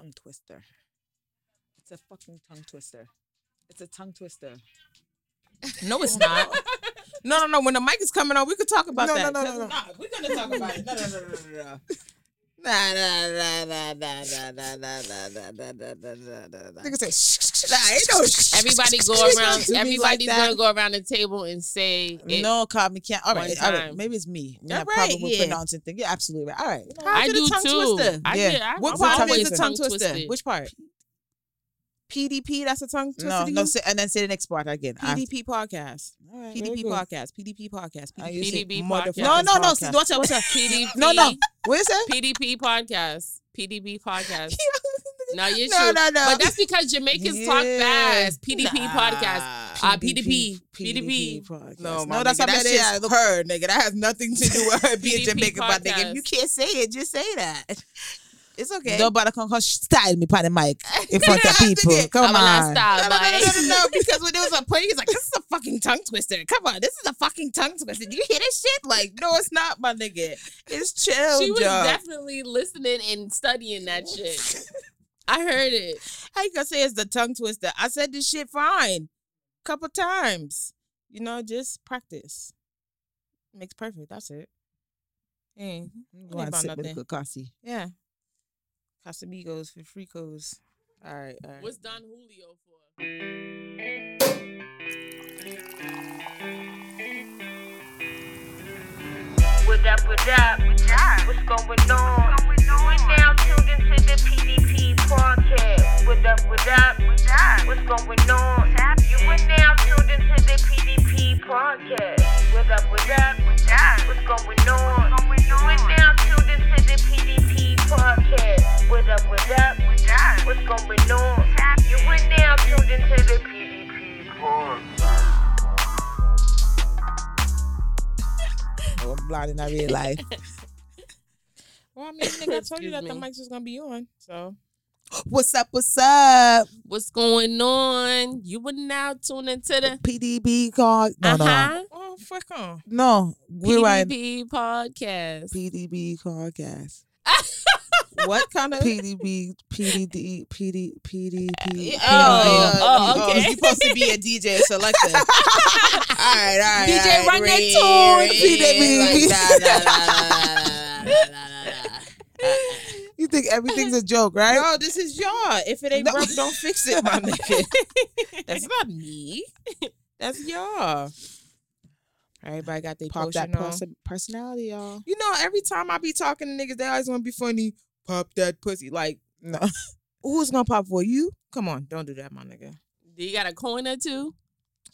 tongue twister. It's a fucking tongue twister. It's a tongue twister. No, it's not. no, no, no. When the mic is coming on, we could talk about No, that. no, no, 'Cause no, no. nah, we're gonna talk about it. No, no, no, no, no, no. Nah, nah, nah, nah, nah, nah, nah, nah, nah, nah, nah, nah, nah, nah, nah, nah. Nigga say, shh, Nah, ain't no Everybody go around. to be like Everybody's gonna go around the table and say it. No, call me can't. All right, One all right. Maybe it's me. Yeah, Yeah, right, problem with yeah. pronouncing things. You're absolutely right. All right. I How's do a tongue too. twister? I Yeah. get, I, What I'm part is a tongue twister? twisted. Which part? PDP, that's a tongue twister. No, to no, say, and then say the next part again. I- PDP podcast. All right, very PDP podcast. PDP podcast. I PDP. used to say PDB motherfucking podcast. No, no, no. podcast. see, Watch out, watch. PDP. No, no. What is it? PDP podcast. PDB podcast. No, you're No, true. no, no. But that's because Jamaicans talk fast. PDP Nah. podcast. Uh, PDP. PDP. podcast. No, no, that's nigga, not that's that just is. her, nigga. That has nothing to do with her being PDP Jamaican, but nigga, if you can't say it, just say that. It's okay. Nobody can come style me on the mic in front of people. Come I'm on. style, no, no, no, boy. no, no, no, because when there was a point, he's like, "This is a fucking tongue twister." Come on, this is a fucking tongue twister. Do you hear this shit? Like, no, it's not, my nigga. It's chill, She was Joe. definitely listening and studying that shit. I heard it. How you gonna say it's the tongue twister? I said this shit fine, couple times. You know, just practice. Makes perfect. That's it. Hey, Go on, about sit with nothing. good coffee. yeah. Casamigos for fricos. All right, all right. What's Don Julio for? What up, what up? What's going on? We're now tuned into the PDP podcast. What up, what up? What's going on? You are now tuned into the PDP podcast. What up, what up? What's going on? We're now tuned into the PDP podcast. What up, what up? What's going on? You are now tuned into the PDP podcast. I'm blind in real life. Well, I mean, nigga, I told you Excuse that the me. mics was gonna be on. So What's up? What's up? What's going on? You were now tuned into the PDB call. No, uh-huh. Oh, fuck on. no, no. We're right. PDB podcast. PDB podcast. What kind of? PDB, PDD, PD, PDP. Oh, oh, okay. You supposed to be a DJ selector. all right, all right. DJ, all right. run that Ring, tune. ring, PDB. You think everything's a joke, right? No, this is y'all. If it ain't No. broke, don't fix it, my nigga. That's not me. That's y'all. Everybody got their Pop that potion on. personality, y'all. You know, every time I be talking to niggas, they always want to be funny. Pop that pussy. Like, No. who's gonna pop for you? Come on, don't do that, my nigga. Do you got a coin or two?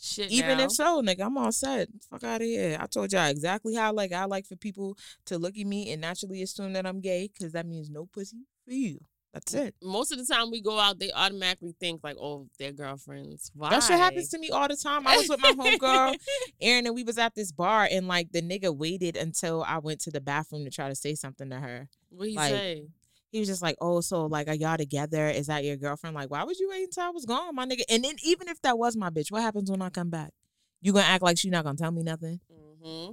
Shit. Even now. if so, nigga, I'm all set. Fuck out of here. I told y'all exactly how like I like for people to look at me and naturally assume that I'm gay, because that means no pussy for you. That's it. most of the time we go out, they automatically think like, oh, they're girlfriends. Why? That shit happens to me all the time. I was with my homegirl, Erin, and we was at this bar, and like the nigga waited until I went to the bathroom to try to say something to her. What he like, say? He was just like, "Oh, so like, are y'all together? Is that your girlfriend? Like, why would you wait until I was gone, my nigga? And then even if that was my bitch, what happens when I come back? You gonna act like she not gonna tell me nothing? Mm-hmm.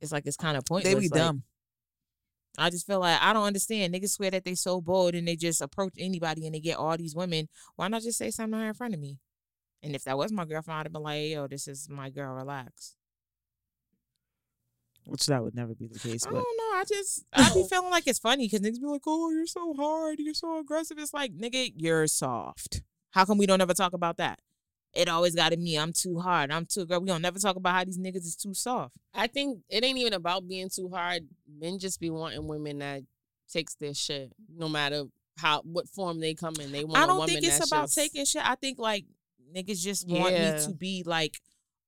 It's like it's kind of pointless. They be like, dumb. I just feel like I don't understand. Niggas swear that they so bold and they just approach anybody and they get all these women. Why not just say something to her in front of me? And if that was my girlfriend, I'd have been like, "Yo, this is my girl. Relax." Which that would never be the case. I But don't know. I just I be feeling like it's funny because niggas be like, "Oh, you're so hard. You're so aggressive." It's like, nigga, you're soft. How come we don't ever talk about that? It always got to me. I'm too hard. I'm too girl. We don't never talk about how these niggas is too soft. I think it ain't even about being too hard. Men just be wanting women that takes their shit, no matter how what form they come in. They want. I don't woman think it's about just- taking shit. I think like niggas just want Yeah. me to be like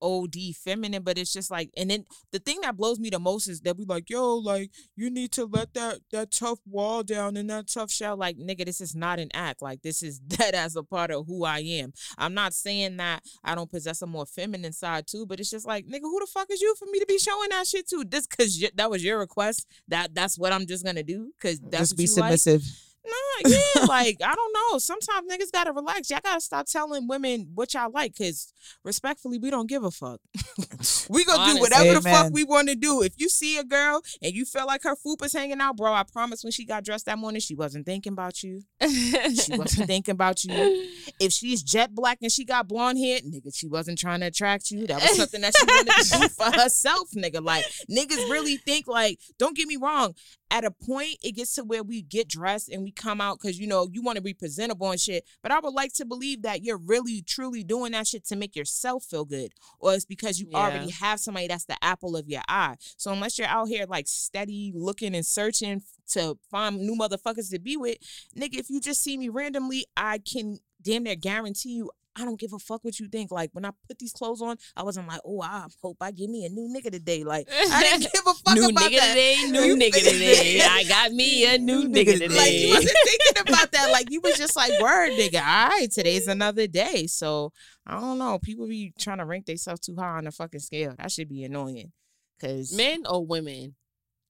OD feminine, but it's just like, and then the thing that blows me the most is that we like, yo, like you need to let that that tough wall down and that tough shell. Like, nigga, this is not an act. Like, this is dead as a part of who I am. I'm not saying that I don't possess a more feminine side too, but it's just like, nigga, who the fuck is you for me to be showing that shit to? Just cause y- that was your request, that that's what I'm just gonna do. Cause that's just be submissive like? Submissive. Nah, yeah, like I don't know. Sometimes niggas gotta relax. Y'all gotta stop telling women what y'all like, cause respectfully, we don't give a fuck. we gonna do whatever the fuck we want to do. If you see a girl and you feel like her fupa's hanging out, bro, I promise when she got dressed that morning, she wasn't thinking about you. She wasn't thinking about you. If she's jet black and she got blonde hair, nigga, she wasn't trying to attract you. That was something that she wanted to do for herself, nigga. Like niggas really think like, don't get me wrong. At a point, it gets to where we get dressed and we come out because you know you want to be presentable and shit. But I would like to believe that you're really truly doing that shit to make yourself feel good, or it's because you Yeah. already have somebody that's the apple of your eye. So unless you're out here like steady looking and searching to find new motherfuckers to be with, nigga, if you just see me randomly, I can damn near guarantee you. I don't give a fuck what you think. Like when I put these clothes on, I wasn't like, oh, I hope I give me a new nigga today. Like I didn't give a fuck new about nigga that. today, new nigga today. I got me a new nigga today. Like you wasn't thinking about that. Like you was just like, word, nigga. All right, today's another day. So I don't know. People be trying to rank themselves too high on the fucking scale. That should be annoying. Cause Men or women?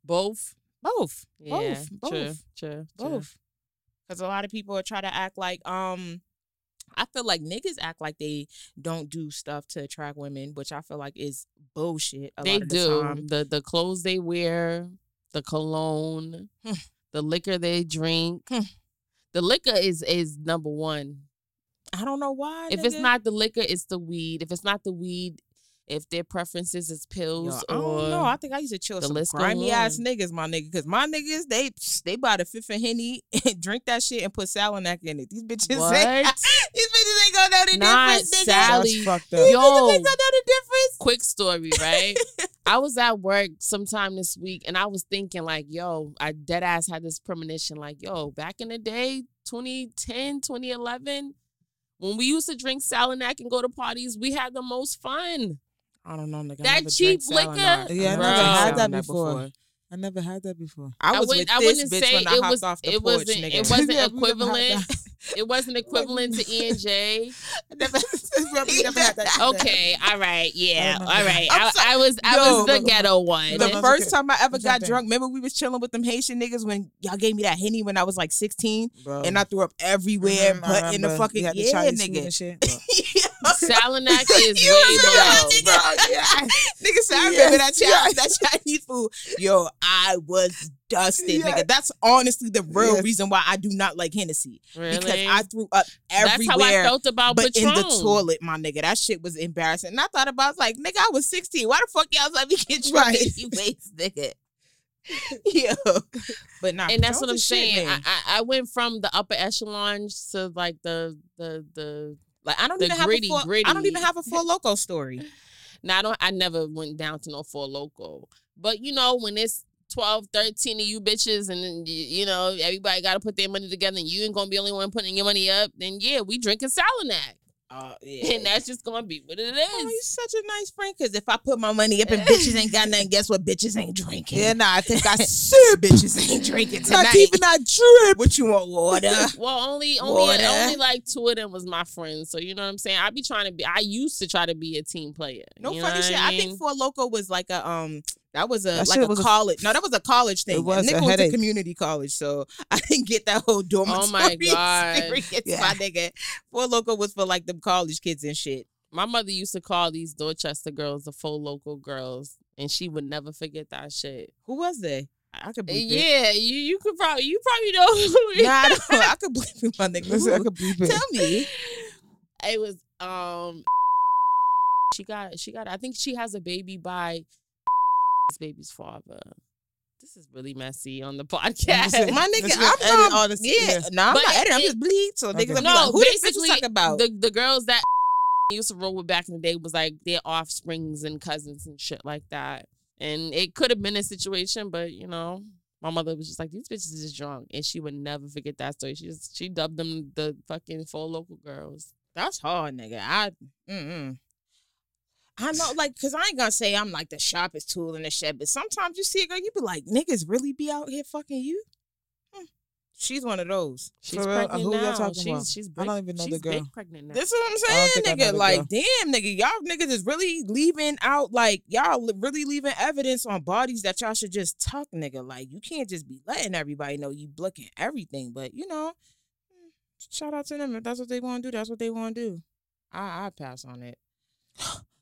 Both. both, Yeah, both, both, True, true, true. both. Because a lot of people are try to act like um. I feel like niggas act like they don't do stuff to attract women, which I feel like is bullshit. A They lot of the do. time. The the clothes they wear, the cologne, Hmm. the liquor they drink. Hmm. The liquor is is number one. I don't know why. If it's not the liquor, it's the weed. If it's not the weed, if their preferences is pills I or don't know. I think I used to chill the some list go grimy ass niggas, my nigga. Cause my niggas, they they buy the fifth and henny and drink that shit and put Salignac in it. These bitches What? ain't these bitches ain't gonna know the Not difference, nigga. Sally. That's fucked These up. bitches Yo. ain't gonna know the difference. quick story, right? I was at work sometime this week and I was thinking like, yo, I dead ass had this premonition like, yo, back in the day, 2010, 2011, when we used to drink Salignac and go to parties, we had the most fun. I don't know, nigga. That cheap liquor? Yeah, I Bro. never had that before. I never had that before. I I was wouldn't- with I this wouldn't bitch say when I it hopped was- off the it porch, wasn't- nigga. it wasn't Yeah, we never had equivalent. It wasn't equivalent to E and J. I never, we never had that. Okay, all right, yeah, all my God. right. I'm I, was I Yo, was the but- ghetto one. The No, no, first okay. time I ever got drunk, remember we was chilling with them Haitian niggas when y'all gave me that henny when I was like 16 Bro. and I threw up everywhere, mm-hmm, but in the remember. fucking We yeah, Chinese food nigga. and shit. Salignac is You way remember below. that, nigga? Yeah. Nigga said, I remember that, Yes, Chinese, that Chinese food. Yo, I was dusted, Yes. nigga. That's honestly the real Yes. reason why I do not like Hennessy. Because I threw up everywhere. That's how I felt about but Patron. in the toilet, my nigga, that shit was embarrassing. And I thought about, I was like, nigga, I was 16. Why the fuck y'all let me get drunk Right. anyways, nigga? Yo, but not. and that's what I'm Patron's shit, saying. I, I I went from the upper echelons to like the the the. Like, I don't the even have gritty, a full, I don't even have a full loco story. Now I don't. I never went down to no four loco. but you know when it's 12, 13 of you bitches, and you, know everybody got to put their money together, and you ain't gonna be the only one putting your money up. Then yeah, we drinking Salignac, Uh, yeah. and that's just gonna be what it is. Oh, you such a nice friend. Cause if I put my money up and bitches ain't got nothing, guess what? Bitches ain't drinking. Yeah, nah, I think I said bitches ain't drinking tonight. Not even that drip. What you want, water? Well, only only Water. only like two of them was my friends, so you know what I'm saying. I be trying to be. I used to try to be a team player. No you know funny shit. I, I, think Four Loco was like a um. That was a That like a was a- college. no, that was a college thing. It was Nigga a went to community college, so I didn't get that whole dormitory Oh my God. experience, Yeah. my nigga. Four Loco was for like the college kids and shit. My mother used to call these Dorchester girls the four loco girls, and she would never forget that shit. Who was they? I I could bleep it. Yeah, you you could probably you probably know. who Nah, I, don't, I could bleep it, my nigga. Listen, I could bleep it. Tell me. it was um. She got she got. I think she has a baby by this baby's father. This is really messy on the podcast. My nigga, I'm not. all this- yeah, yeah. nah, I'm But not it- editing. I'm just bleed. So Okay. niggas, no, like, who this basically, talking about? the the girls that used to roll with back in the day was like their offsprings and cousins and shit like that. And it could have been a situation, but you know, my mother was just like, these bitches is drunk, and she would never forget that story. She just she dubbed them the fucking four loco girls. That's hard, nigga. I mm-mm. I know, like, cause I ain't gonna say I'm like the sharpest tool in the shed, but sometimes you see a girl, you be like, niggas really be out here fucking you. Hmm. She's one of those. She's For real? pregnant Who y'all talking she's about? she's I don't even know the girl. big pregnant now. This is what I'm I saying, don't think I know nigga. the Like, damn, nigga, y'all niggas is really leaving out, like, y'all li- really leaving evidence on bodies that y'all should just tuck, nigga. Like, you can't just be letting everybody know you looking everything. But you know, mm, shout out to them if that's what they want to do. That's what they want to do. I I pass on it.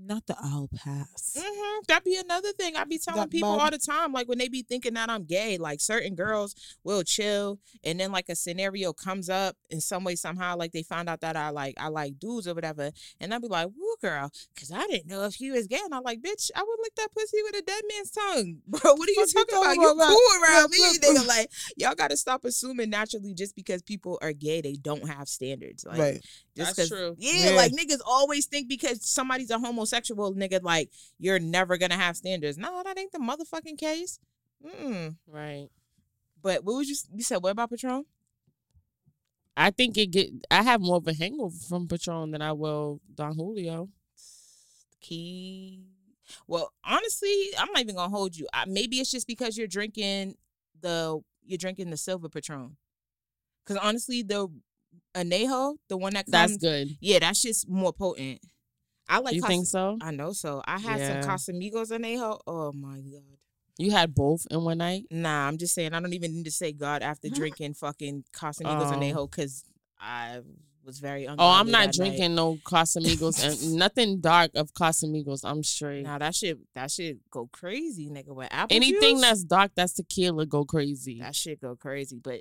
Not the I'll pass. hmm That'd be another thing. I'd be telling That people bud- all the time, like when they be thinking that I'm gay, like certain girls will chill, and then like a scenario comes up in some way somehow, like they found out that I like I like dudes or whatever, and I'll be like, "Woo, girl," because I didn't know if you was gay, and I'm like, "Bitch, I would lick that pussy with a dead man's tongue, bro. What are you Fuck you talking about? talking You about, cool around me, look, nigga? Like y'all got to stop assuming naturally just because people are gay, they don't have standards. Like, right. just That's 'cause- true. Yeah, Yeah. like niggas always think because somebody's a homosexual nigga, like you're never gonna have standards. No, that ain't the motherfucking case. Mm. Right. But what was you? You said what about Patron? I think it get. I have more of a hangover from Patron than I will Don Julio. Key. Well, honestly, I'm not even gonna hold you. I, maybe it's just because you're drinking the you're drinking the silver Patron. Because honestly, the anejo, the one that comes, That's good. yeah, that's just more potent. I like. you Cas- think so? I know so. I had Yeah. some Casamigos and anejo. Oh my god. You had both in one night. Nah, I'm just saying I don't even need to say God after drinking fucking Casamigos Oh. Anejo because I was very Oh, I'm not that night. drinking no Casamigos and nothing dark of Casamigos. I'm straight. Nah, that shit that shit go crazy, nigga. With apple Anything juice, that's dark, that's tequila, go crazy. that shit go crazy. But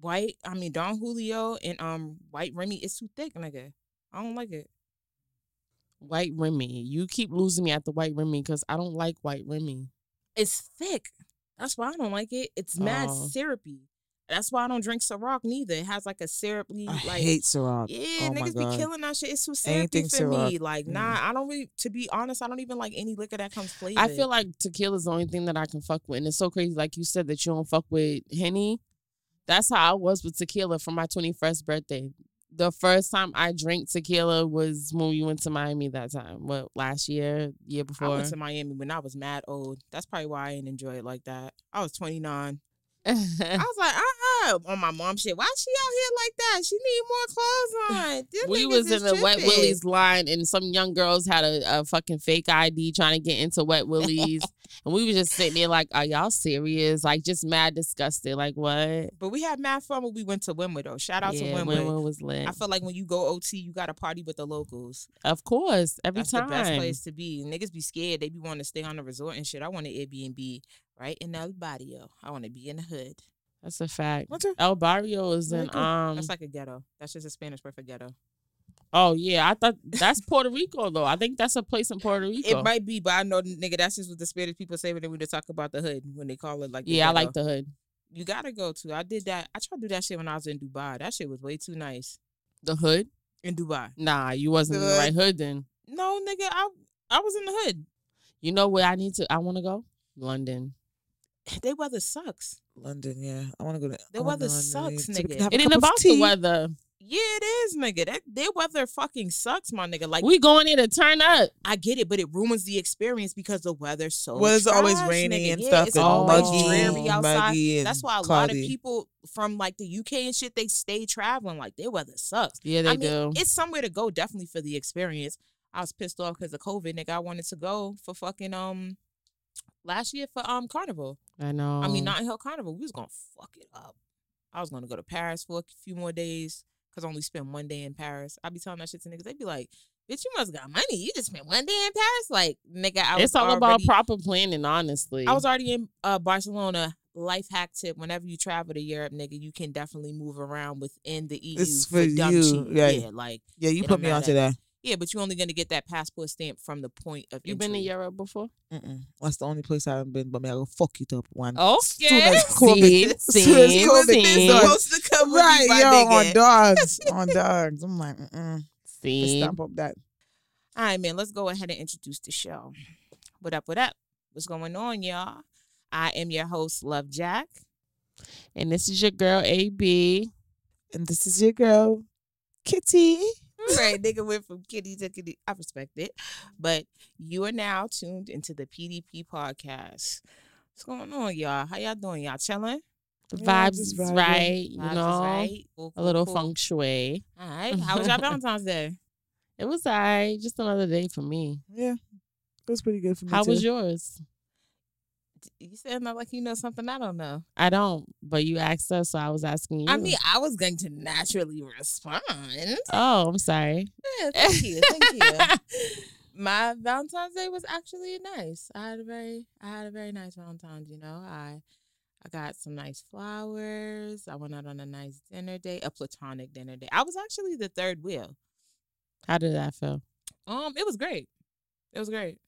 white, I mean Don Julio and um white Remy is too thick, nigga. I don't like it. White Remy. You keep losing me at the White Remy because I don't like White Remy. It's thick. That's why I don't like it. It's mad Oh. syrupy. That's why I don't drink Ciroc neither. It has like a syrupy I like hate Ciroc. Yeah, Oh niggas be killing that shit. It's too syrupy Anything for me. Like, Mm. nah, I don't really. To be honest, I don't even like any liquor that comes flavored. I feel like tequila is the only thing that I can fuck with. And it's so crazy, like you said, that you don't fuck with Henny. That's how I was with tequila for my 21st birthday. The first time I drank tequila was when we went to Miami that time. What, last year? Year before? I went to Miami when I was mad old. That's probably why I didn't enjoy it like that. I was 29. I was like, uh uh on my mom shit. Why she out here like that? She need more clothes on. This we was in the Wet. Willie's line, and some young girls had a, a fucking fake ID trying to get into Wet Willie's, and we was just sitting there like, "Are y'all serious?" Like, just mad disgusted. Like, what? But we had mad fun when we went to Wynwood though. Shout out to yeah, Wynwood. Wynwood was lit. I feel like when you go OT, you got to party with the locals. of course, every That's time. That's the best place to be. Niggas be scared. They be wanting to stay on the resort and shit. I want an Airbnb right in El Barrio. I want to be in the hood. That's a fact. What's her? El Barrio is in um. That's like a ghetto. That's just a Spanish word for ghetto. oh yeah, I thought that's Puerto Rico though. I think that's a place in Puerto Rico. It might be, but I know, nigga, that's just what the Spanish people say when they when they talk about the hood when they call it like. the yeah, I like the hood. You gotta go to. I did that. I tried to do that shit when I was in Dubai. That shit was way too nice The hood? in Dubai. Nah, you wasn't in the right hood then. No, nigga, I I was in the hood. You know where I need to? I want to go. London. Their weather sucks. London, yeah. I want to go to. The weather go to sucks, Take- nigga. have It ain't about the weather. Yeah, it is, nigga. That their weather fucking sucks, my nigga. Like we going in to turn up. I get it, but it ruins the experience because the weather's so. Well, it's always trash, raining nigga. and Yeah, stuff It's and always muggy, dreary outside. muggy and That's why a lot of people from like the UK and shit they stay traveling. Like their weather sucks. Yeah, they I mean, do. it's somewhere to go definitely for the experience. I was pissed off because of COVID, nigga. I wanted to go for fucking um last year for um carnival. I know. I mean, Notting Hill Carnival. We was gonna fuck it up. I was gonna go to Paris for a few more days because I only spent one day in Paris. I'd be telling that shit to niggas. They'd be like, "Bitch, you must got money. You just spent one day in Paris." Like, nigga, I was it's all about proper planning, honestly. I was already in uh, Barcelona. Life hack tip: Whenever you travel to Europe, nigga, you can definitely move around within the EU It's for, for you, right. Yeah, like Yeah, you put me onto that. Yeah, but you're only gonna get that passport stamp from the point of You've been to. Europe before? Mm-mm. That's the only place I haven't been, but me, I go fuck it up one. Okay. Soon as See, COVID, soon as see, COVID see. is supposed to come Right, yo, nigga. on dogs, on dogs. I'm like, mm-mm. Just See, stamp up that. All right, man, let's go ahead and introduce the show. What up, what up? What's going on, y'all? I am your host, Love Jack. and this is your girl AB. And this is your girl, Kitty. Right, nigga went from kitty to kitty. I respect it. But you are now tuned into the PDP podcast. What's going on, y'all? How y'all doing? Y'all chilling? The Yeah, vibes is vibing. right, you Vibes is know. right. Cool, A little cool. feng shui. All right. How was your Valentine's Day? It was alright. Just another day for me. Yeah, it was pretty good for me. How too. was yours? You said not like you know something I don't know. I don't, but you asked us, so I was asking you. I mean, I was going to naturally respond. oh, I'm sorry. Yeah, thank you, thank you. My Valentine's Day was actually nice. I had a very, I had a very nice Valentine's. You know, I, I got some nice flowers. I went out on a nice dinner date, a platonic dinner date. I was actually the third wheel. How did that feel? Um, it was great. It was great.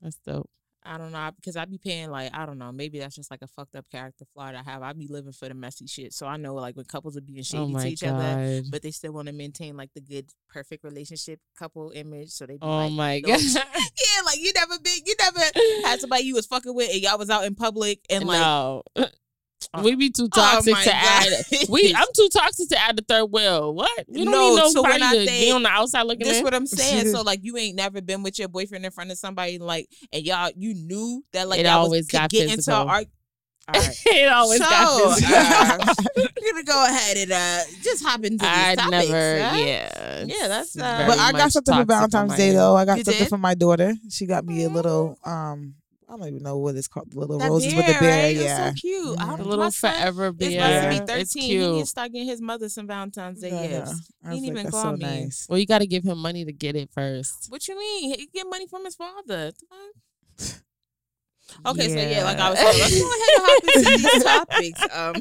That's dope. I don't know because I'd be paying like I don't know. Maybe that's just like a fucked up character flaw that I have. I'd be living for the messy shit, so I know like when couples are being shady oh to each other, but they still want to maintain like the good, perfect relationship couple image. So they be Oh like, my god. yeah, like you never been, you never had somebody you was fucking with, and y'all was out in public, and like, no. Uh, we be too oh toxic my to add. God. We I'm too toxic to add the third wheel. What? We don't No, need so when nobody I to say- be on the outside looking This in. what I'm saying. so like you ain't never been with your boyfriend in front of somebody like and y'all you knew that like It y'all always was, got get into physical. an arg- All right. it always so, got physical. uh, we're gonna go ahead and uh just hop into these I topics. never, huh? yeah, Yeah, that's, it's uh, But I got something for Valentine's Day end. though. I got You something did? for my daughter. She got me a little um I don't even know what it's called. The little That roses bear, with the bear. right? That's Yeah. so cute. I don't- The little forever is bear. about to be Yeah. It's 13. He needs cute. to start getting his mother some Valentine's Day I know. gifts. I He was didn't like, even call so me. nice. Well, you got to give him money to get it first. What you mean? He get money from his father. The fuck? Okay, so yeah, like I was saying, let's go ahead and hop into these topics. Um,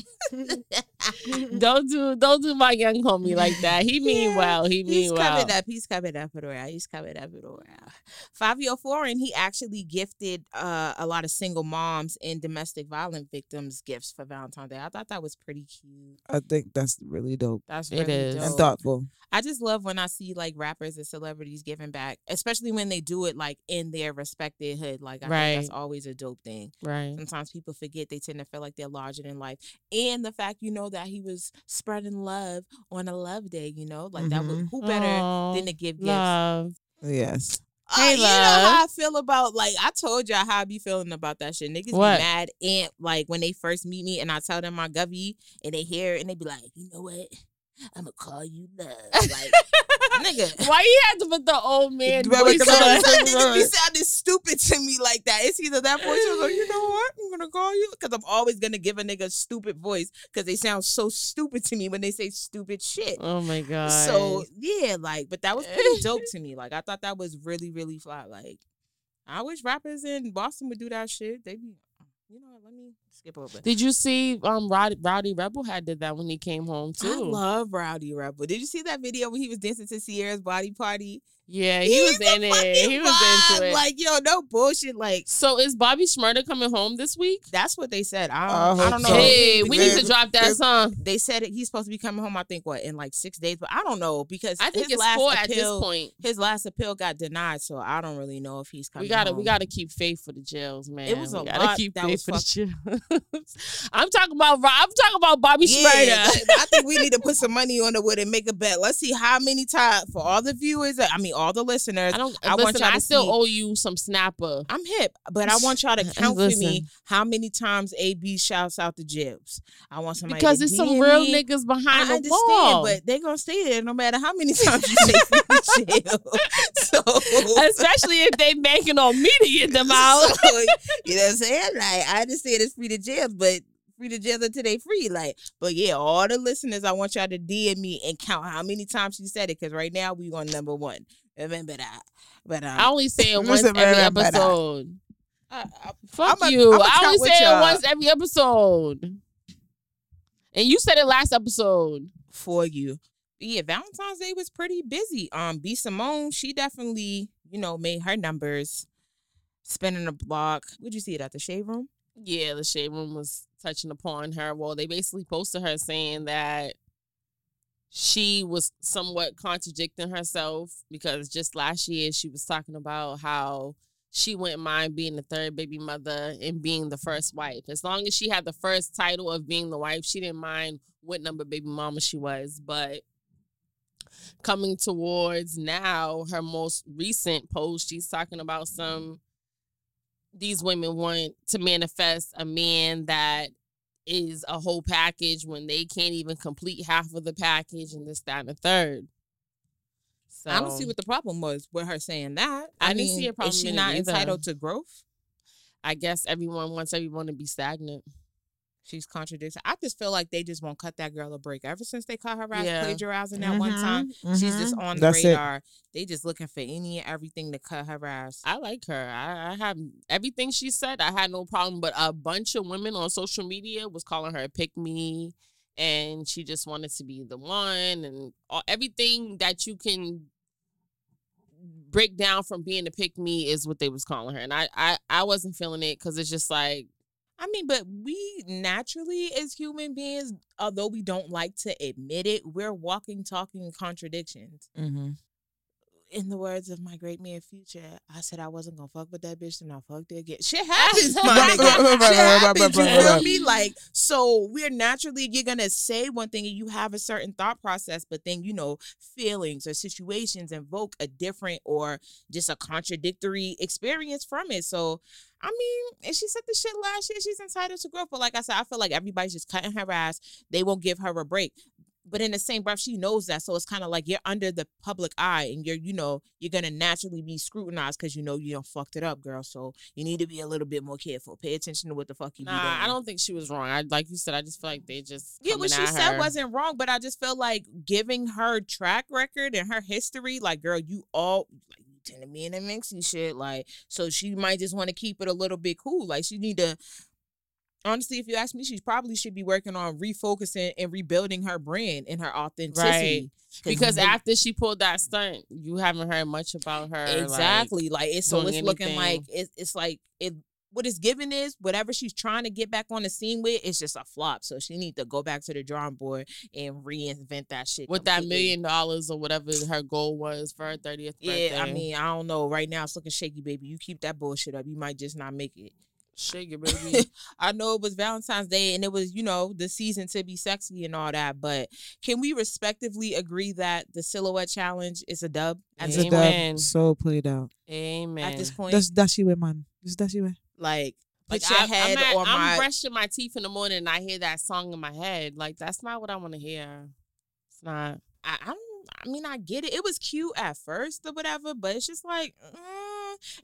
don't do, don't do my young homie like that. He mean Yeah, well. He He's mean well. coming up. He's coming up and around. He's coming up and around. Fivio Foreign, he actually gifted uh, a lot of single moms and domestic violence victims gifts for Valentine's Day. I thought that was pretty cute. I think that's really dope That's It really is. dope. and thoughtful. I just love when I see like rappers and celebrities giving back, especially when they do it like in their respected hood. Like I think that's always a dope thing. Right. Sometimes people forget they tend to feel like they're larger than life. And the fact you know that he was spreading love on a love day, you know? Like that was who better Aw, than to give gifts. love. Yes. Uh, Hey, you know how I feel about like I told y'all how I be feeling about that shit. Niggas What? be mad and like when they first meet me and I tell them my govy and they hear it and they be like, you know what? I'ma call you love. Like nigga. Why you had to put the old man Right, voice because Because on? like, some niggas be sounding stupid to me like that. It's either that voice or like, you know what? I'm gonna call you because I'm always gonna give a nigga a stupid voice because they sound so stupid to me when they say stupid shit. Oh my god. So yeah, like, but that was pretty dope to me. Like, I thought that was really, really fly. Like, I wish rappers in Boston would do that shit. They be, you know, what, let me skip over. Did you see um Rowdy, Rowdy Rebel had did that when he came home too? I love Rowdy Rebel. Did you see that video when he was dancing to Ciara's body party? Yeah, he was He's a in it. He was vibe. into it. Like, yo, no bullshit. Like, so is Bobby Shmurda coming home this week? that's what they said. I I don't, I hope don't know. so. Hey, we need to drop that song. They said it, he's supposed to be coming home. I think what in like six days, but I don't know because I think his it's last four at this appeal, point. His last appeal got denied, so I don't really know if he's coming. We gotta we gotta keep faith for the jails, man. It was a we gotta lot keep that faith was for the jails. I'm talking about Ro- I'm talking about Bobby Yeah, Shmurda. I think we need to put some money on the wood and make a bet. Let's see how many times for all the viewers. I mean, all the listeners. I don't I want y'all I still see- owe you some snapper. I'm hip, but I want y'all to count for me how many times AB shouts out the jibs. I want somebody Because there's some real me. niggas I behind the understand, wall. but they gonna stay there no matter how many times you say to jail. So, Especially if they banking on me to get them out. So, you know what I'm saying? Like I understand it's free to jail, but free to jail until they free. Like, but yeah, all the listeners, I want y'all to DM me and count how many times she said it, because right now we on number one. Remember that. But um, I only say it once every episode. I, I, Fuck you. I only say it once every episode. And you said it last episode. for you. Yeah, Valentine's Day was pretty busy. Um, B Simone, she definitely, you know, made her numbers spinning a block. Would you see it at the shade room? Yeah, the shade room was touching upon her. Well, they basically posted her saying that she was somewhat contradicting herself because just last year she was talking about how she wouldn't mind being the third baby mother and being the first wife. As long as she had the first title of being the wife, she didn't mind what number baby mama she was. But coming towards now, her most recent post, she's talking about some these women want to manifest a man that is a whole package when they can't even complete half of the package and this, that, and the third. So I don't see what the problem was with her saying that. I I, didn't mean, see a problem Is she not either. entitled to growth? I guess everyone wants everyone to be stagnant. She's contradicting. I just feel like they just won't cut that girl a break. Ever since they caught her ass Yeah. plagiarizing that one time, Mhm, she's just mhm. on the That's it. radar. They just looking for any and everything to cut her ass. I like her. I, I have everything she said. I had no problem, but a bunch of women on social media was calling her a pick me, and she just wanted to be the one, and all, everything that you can break down from being a pick me is what they was calling her, and I I, I wasn't feeling it because it's just like I mean, but we naturally, as human beings, although we don't like to admit it, we're walking, talking contradictions. Mhm. In the words of my great man Future, I said I wasn't gonna fuck with that bitch, and I fucked her again. Shit happens, my nigga. Shit happens. You feel me? Like, so we're naturally you're gonna say one thing, and you have a certain thought process, but then you know feelings or situations invoke a different or just a contradictory experience from it. So. I mean, and she said the shit last year. She's entitled to growth, but like I said, I feel like everybody's just cutting her ass. They won't give her a break but in the same breath she knows that so it's kind of like you're under the public eye and you're you know you're gonna naturally be scrutinized because you know you don't fucked it up girl so you need to be a little bit more careful pay attention to what the fuck you nah. I don't think she was wrong. I like you said. I just feel like they just yeah what she said her. wasn't wrong but i just feel like giving her track record and her history like girl you all like you tend to be in the mixy shit like so she might just want to keep it a little bit cool like she need to honestly if you ask me she probably should be working on refocusing and rebuilding her brand and her authenticity. 'Cause because after she pulled that stunt, you haven't heard much about her. exactly. Like, it's so it's looking like it's, it's like it what it's given is whatever she's trying to get back on the scene with it's just a flop. So she need to go back to the drawing board and reinvent that shit with that million dollars or whatever her goal was for her 30th birthday. yeah i mean i don't know. Right now it's looking shaky baby. You keep that bullshit up. You might just not make it shake it, baby. I know it was Valentine's Day and it was, you know, the season to be sexy and all that, but can we respectively agree that the silhouette challenge is a dub at It's this a? Amen. dub. So played out. Amen. At this point, That's dashy way, man. Just dashy way. like put Like, your I, head I'm, at- on I'm my brushing my teeth in the morning and I hear that song in my head. Like that's not what I want to hear. It's not. I, I don't. I mean, I get it. It was cute at first or whatever, but it's just like, mm.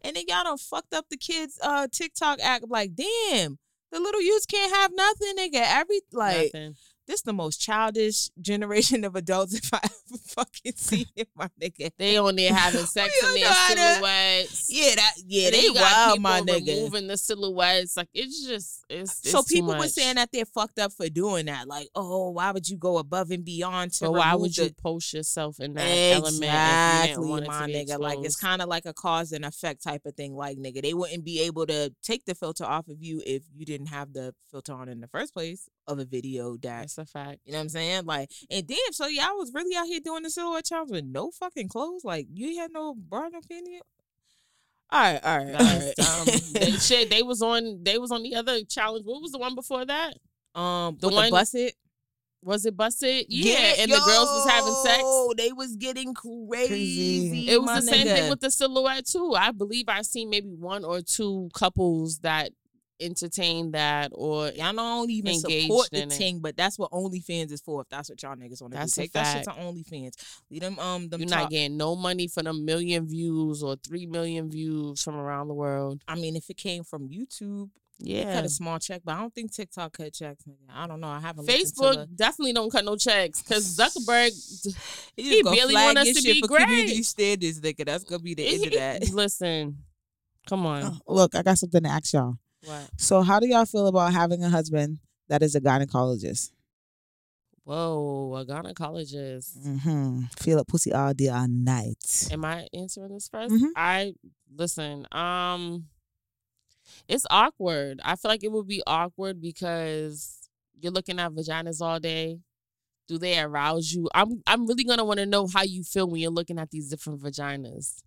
And then y'all done fucked up the kids' uh TikTok act. Like, damn, the little youths can't have nothing, nigga. Every like, nothing. This the most childish generation of adults if I ever fucking see it, my nigga. They on there having sex in their know how to- silhouettes. Yeah, that yeah, they you got wild, my nigga. removing the silhouettes. Like it's just it's, it's so people were saying that they're fucked up for doing that. Like, oh, why would you go above and beyond to But why would you the post yourself in that element you didn't Exactly, my nigga. Like it's kind of like a cause and effect type of thing. Like nigga, they wouldn't be able to take the filter off of you if you didn't have the filter on in the first place of a video that That's a fact. you know what I'm saying. Like and damn, so y'all was really out here doing the silhouette challenge with no fucking clothes. Like you had no bra, no panty. All right, all right, all right. Um, they, shit, they was on. They was on the other challenge. What was the one before that? um, the one- the bust it. Was it busted? Yeah, and the girls was having sex. Yo, They was getting crazy. It was the same thing with the silhouette too. I believe I've seen maybe one or two couples that entertained that or Y'all know I don't even support the in it. but that's what OnlyFans is for. If that's what y'all niggas want to do, That's a take that shit to fact. OnlyFans. Leave them um them you're top- not getting no money for them million views or three million views from around the world. I mean, if it came from YouTube, Yeah. cut a small check, but I don't think TikTok cut checks. I don't know. I haven't. looked into Facebook definitely don't cut no checks because Zuckerberg. the, he gonna barely flag want us to be for great. community standards, nigga. That's gonna be the end of that. Listen, come on. Oh, look, I got something to ask y'all. What? So, how do y'all feel about having a husband that is a gynecologist? Whoa, a gynecologist. Mm-hmm. Feel a pussy all day all night. Am I answering this 1st Mhm. I listen. Um, it's awkward. I feel like it would be awkward because you're looking at vaginas all day. Do they arouse you? I'm I'm really gonna want to know how you feel when you're looking at these different vaginas.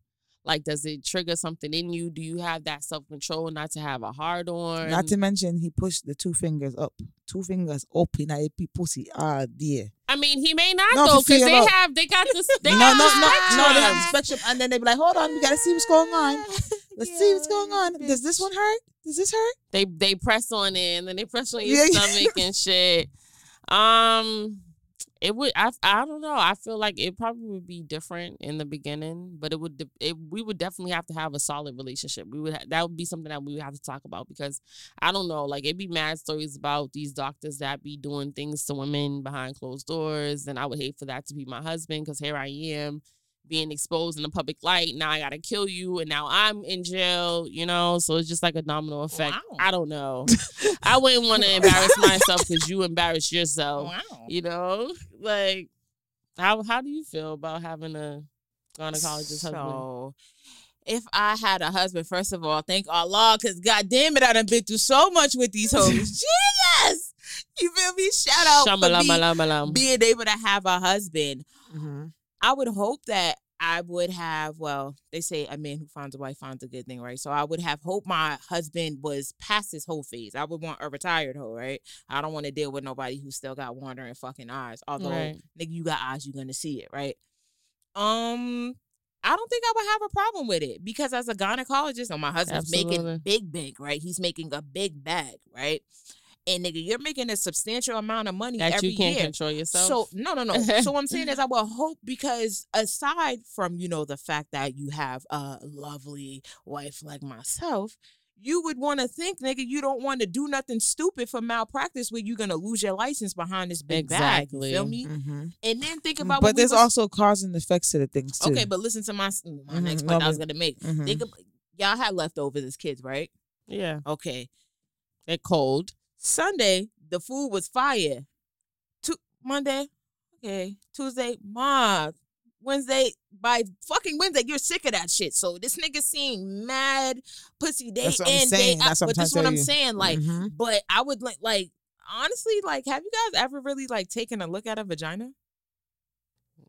Like, does it trigger something in you? Do you have that self control not to have a hard on? Not to mention, he pushed the two fingers up, two fingers up in a pussy all day. I mean, he may not No, though, because they out. have they got this. They no, no, no, no, they have the spectrum, and then they be like, "Hold on, we gotta see what's going on." Let's see what's going on. Does this one hurt? Does this hurt? They they press on it and then they press on your Yeah, yeah. stomach and shit. Um, it would. I I don't know. I feel like it probably would be different in the beginning, but it would. It we would definitely have to have a solid relationship. We would. Ha- that would be something that we would have to talk about because I don't know. Like it'd be mad stories about these doctors that be doing things to women behind closed doors, and I would hate for that to be my husband because here I am being exposed in the public light. Now I gotta kill you, and now I'm in jail. You know, so it's just like a domino effect. Wow. I don't know. I wouldn't want to embarrass myself because you embarrass yourself. Wow. You know, like how how do you feel about having a gynecologist husband? So, if I had a husband, first of all, thank Allah, because God damn it, I done been through so much with these hoes. Jesus! You feel me? Shout out for me being able to have a husband. Mm-hmm. I would hope that I would have, well, they say a man who finds a wife finds a good thing, right? So I would have hoped my husband was past his whole phase. I would want a retired hoe, right? I don't want to deal with nobody who still got wandering fucking eyes. Although, Right. nigga, you got eyes, you're gonna see it, right? Um, I don't think I would have a problem with it because as a gynecologist, and my husband's Absolutely. making big, big, right? He's making a big bag, right? And nigga, you're making a substantial amount of money that every you can't year. control yourself. So no, no, no. so what I'm saying is, I will hope because aside from you know the fact that you have a lovely wife like myself, you would want to think, nigga, you don't want to do nothing stupid for malpractice where you're gonna lose your license behind this big bag. You feel me? Mm-hmm. And then think about. But what we there's was- also cause and effects to the things too. okay, but listen to my my Mhm, next no, point I was gonna make. Mhm. Think of, y'all had leftovers as kids, right? yeah, Okay, they're cold. Sunday, the food was fire. Tu- Monday, okay. Tuesday, ma. Wednesday, by fucking Wednesday, you're sick of that shit. So this nigga seeing mad pussy day That's what I'm in, saying. day out. That's what I'm But trying what to I'm tell saying. Like, Mhm. but I would like, like, honestly, like, have you guys ever really like taken a look at a vagina?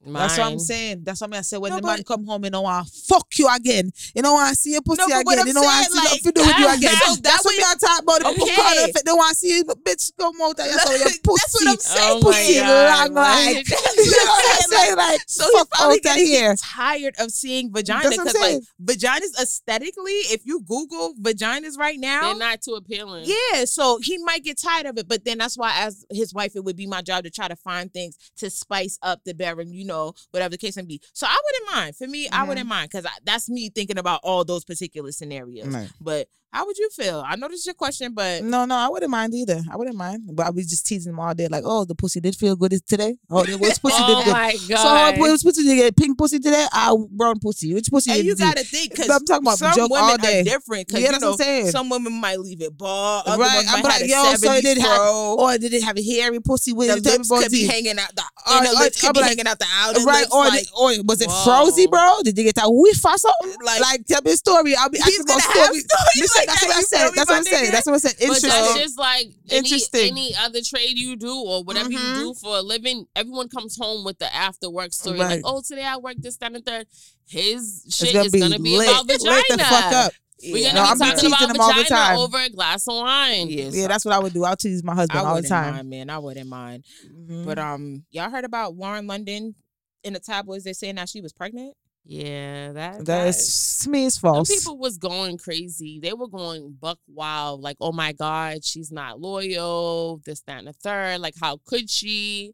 That's what I'm saying. That's what I'm saying. When No, the man come home, you know, want fuck you again. You know, want to see your pussy No, again. You know, want saying, to see like, nothing to do with you again. so That's that what me I talk about. Okay. Okay. If they want to see you, bitch, come out and you saw oh, your pussy. That's what I'm saying. Oh my pussy God, long like. You know what I'm saying? Like, So fuck probably out of here. tired of seeing vagina That's what I'm because like vaginas aesthetically, if you Google vaginas right now, They're not too appealing. Yeah, so he might get tired of it, but then that's why, as his wife, it would be my job to try to find things to spice up the bedroom, you know, whatever the case may be. So I wouldn't mind. For me, I Mhm. wouldn't mind because that's me thinking about all those particular scenarios. Right. But how would you feel? I know this is your question, but No, no, I wouldn't mind either. I wouldn't mind. But I was just teasing them all day, like, oh, the pussy did feel good today. Oh, the which pussy Oh did good. my So, god. which pussy did get? Pink pussy today? Ah, brown pussy. Which pussy and you you got to think because I'm talking about some joke women all day. are different. Yeah, you that's know, what I'm saying. some women might leave it bald, other Right, ones I'm might like, have yo, so it did have- Or did it have a hairy pussy with the it? lips could be hanging out. The Or- inner or- lips could I'm be like- hanging out the outer Right, lips. or, like, did, or was it Whoa. frozy, bro? Did you get that whiff or something? Like- Like, tell me a story. I'll be He's asking about gonna stories. stories Listen, like that's that, what I you said. That's what I'm saying. That's what I said. But Interesting. that's just like any, Interesting. any other trade you do or whatever Mhm. you do for a living. Everyone comes home with the after work story. Right. Like, oh, today I worked this, that, and third. His shit gonna is be gonna be lit. about vagina. Lit the fuck up. We're Yeah. gonna No, be I'm be talking teasing about him all the time. over a glass of wine. Yeah, Yeah, that's what I would do. I'll tease my husband I all the wouldn't time. mind, man. I wouldn't mind. Mhm. But um, y'all heard about Lauren London in the tabloids? They saying that she was pregnant. Yeah, that that is to me is false. Some people was going crazy. They were going buck wild, like, oh my God, she's not loyal, this, that, and the third. Like, how could she?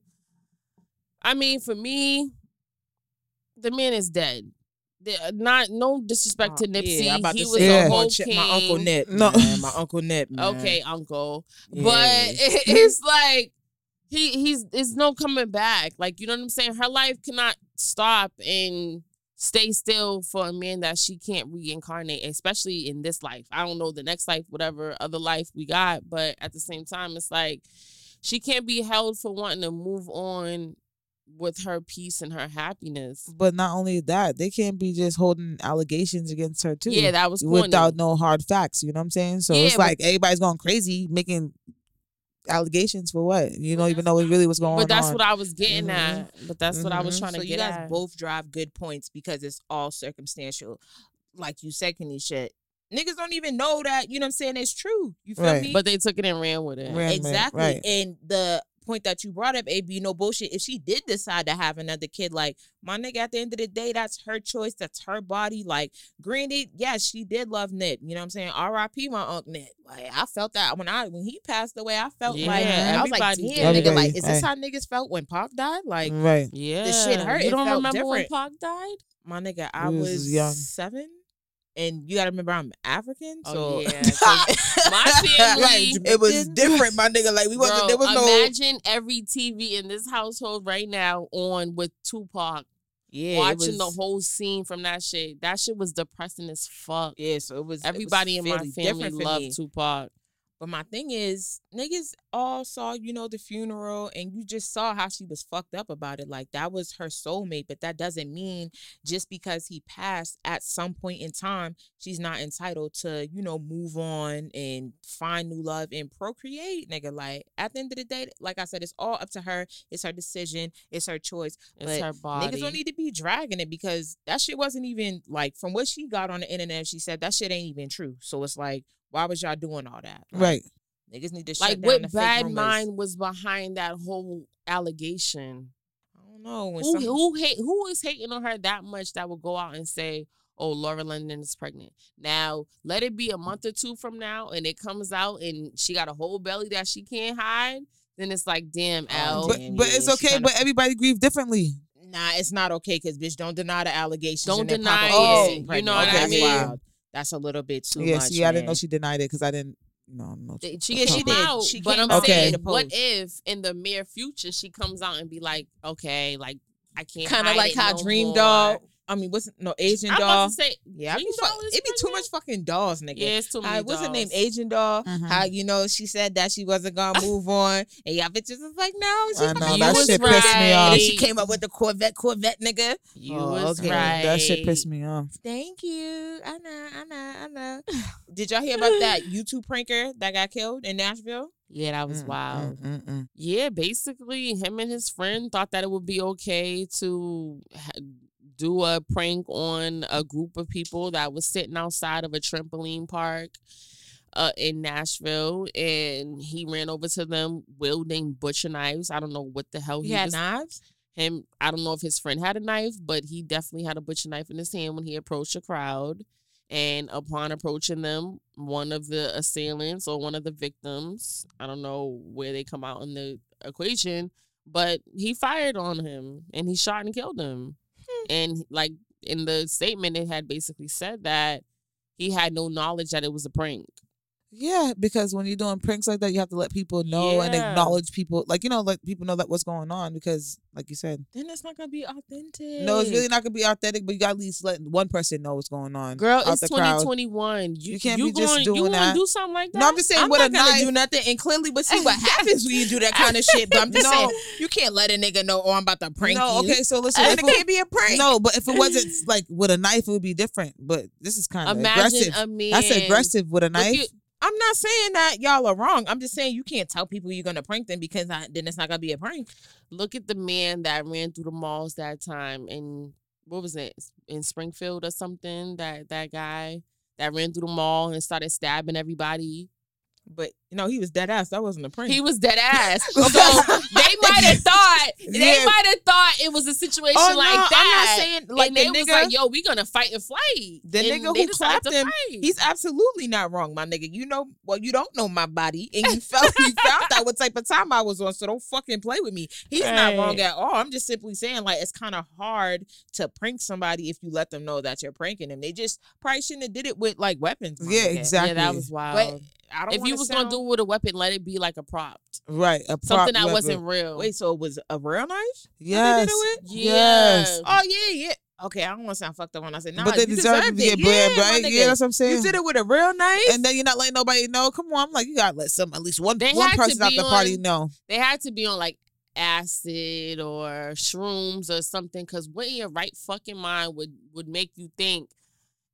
I mean, for me, the man is dead. The- Not no disrespect to Uh, Nipsey. Yeah, I'm about he to was say Yeah. a my whole uncle- king. my uncle Nip. No. man, my uncle Nip. Man. Okay, uncle. Yeah. But it, it's like he he's there's no coming back. Like you know what I'm saying? Her life cannot stop and stay still for a man that she can't reincarnate, especially in this life. I don't know the next life, whatever other life we got, but at the same time, it's like she can't be held for wanting to move on with her peace and her happiness. But not only that, they can't be just holding allegations against her too. Yeah, that was corny. without no hard facts. You know what I'm saying? So Yeah, it's like everybody's going crazy making allegations for what? You don't even know what really was going on. But that's what I was getting Mhm. at. But that's what I was Mhm. trying to so get you guys at. both drive good points because it's all circumstantial. Like you said, Kanisha, niggas don't even know that. You know what I'm saying? It's true. You feel Right. me? But they took it and ran with it. Ran with it, exactly. right. And the point that you brought up, AB, no bullshit. If she did decide to have another kid, like my nigga, at the end of the day, that's her choice. That's her body. Like, granted, yes, she did love Nip. You know what I'm saying? R.I.P. my uncle Nip. Like, I felt that when I when he passed away, I felt like Yeah, I was like, damn, nigga, like, is this how niggas felt when Pac died? Like, right. Yeah, shit hurt. You It don't remember when different. Pac died? my nigga, I was was young. seven. And you gotta remember I'm African, oh, so Oh, yeah, my family- Like, It was different, my nigga. Like we wasn't. Bro, there was no. imagine every TV in this household right now on with Tupac yeah, watching the whole scene from that shit. That shit was depressing as fuck. Yeah, so it was it was Everybody in my family loved me. Tupac. But my thing is, niggas all saw, you know, the funeral and you just saw how she was fucked up about it. Like that was her soulmate, but that doesn't mean just because he passed at some point in time, she's not entitled to, you know, move on and find new love and procreate, nigga. Like at the end of the day, like I said, it's all up to her. It's her decision. It's her choice. It's But her body. Niggas don't need to be dragging it because that shit wasn't even like from what she got on the internet. She said that shit ain't even true. So it's like, why was y'all doing all that? Like, Right. Niggas need to shut like down what the fake bad mind was behind that whole allegation? I don't know. Who some, who hate who is hating on her that much that would go out and say, "Oh, Lauren London is pregnant." Now, let it be a month or two from now, and it comes out, and she got a whole belly that she can't hide. Then it's like, damn, Oh, L. But but it's she okay. kinda- But everybody grieve differently. nah, it's not okay because bitch, don't deny the allegations. Don't deny pop up and it. say You pregnant. know what I mean? wild. That's a little bit too yeah. much. See, I didn't know she denied it because I didn't. No, no. They- She- She yeah, she did. She but came I'm out and saying, what if in the near future she comes out and be like, okay, like I can't Kind of like it how no Dream more. Doll. I mean, what's no Asian doll? I'm doll? about to say, yeah, I Dream be fuck, Doll is it be too much fucking dolls, nigga. Yeah, it's too many How, what's her name? Asian doll. Mhm. How you know she said that she wasn't gonna move on, and y'all bitches was like, no, she I fucking know You that was shit pissed me off. And then she came up with the Corvette, Corvette, nigga. You Oh, was okay. right. That shit pissed me off. Thank you. I know, I know, I know. Did y'all hear about that YouTube pranker that got killed in Nashville? Yeah, that was Mm, wild. mm, mm, mm. Yeah, basically, him and his friend thought that it would be okay to ha- do a prank on a group of people that was sitting outside of a trampoline park uh, in Nashville, and he ran over to them wielding butcher knives. I don't know what the hell He he, had was. knives. Him, I don't know if his friend had a knife, but he definitely had a butcher knife in his hand when he approached the crowd. And upon approaching them, one of the assailants or one of the victims, I don't know where they come out in the equation, but he fired on him and he shot and killed him. Mm. And like in the statement, it had basically said that he had no knowledge that it was a prank. Yeah, because when you're doing pranks like that, you have to let people know and acknowledge people. Like you know, let people know that what's going on. Because, like you said, Then it's not gonna be authentic. no, it's really not gonna be authentic. But you got to at least let one person know what's going on. Girl, it's 2021. You, You can't you be just going, doing you that. do something like that? No, I'm just saying I'm with not a gonna knife. do nothing, and clearly, but see what happens when you do that kind of shit. But I'm just No. saying, you can't let a nigga know, oh, I'm about to prank no, you. okay, so listen. And it can't be a prank. no, but if it wasn't like with a knife, it would be different. But this is kind of aggressive. a man. That's aggressive with a knife. I'm not saying that y'all are wrong. I'm just saying you can't tell people you're gonna prank them because I, then it's not gonna be a prank. look at the man that ran through the malls that time and what was it in Springfield or something that that guy that ran through the mall and started stabbing everybody But you know, he was dead ass. That wasn't a prank. he was dead ass so they might have thought they Yeah. might have thought it was a situation oh, like no, that I'm not saying like and the they was like yo we gonna fight and flight The And nigga who decided clapped him, fight. He's absolutely not wrong, my nigga. You know, well, you don't know my body, and you felt you found out what type of time I was on. So don't fucking play with me. He's not wrong at all. I'm just simply saying, like, it's kind of hard to prank somebody if you let them know that you're pranking them. They just probably shouldn't have did it with like weapons. Yeah, nigga. exactly. yeah that was wild But I don't. if you was sound, gonna do it with a weapon let it be like a prop right, a prop something that weapon. wasn't real wait, so it was a real knife? Yes, did yes. Oh yeah, yeah. Okay, I don't want to sound fucked up when I say, nah, but they you deserve to deserved get it. bread, yeah, right? Yeah, that's what I'm saying. You did it with a real knife. and then you're not letting nobody know. Come on, I'm like, you gotta let some, at least one, They one person out be the party know. they had to be on like acid or shrooms or something because what in your right fucking mind would would make you think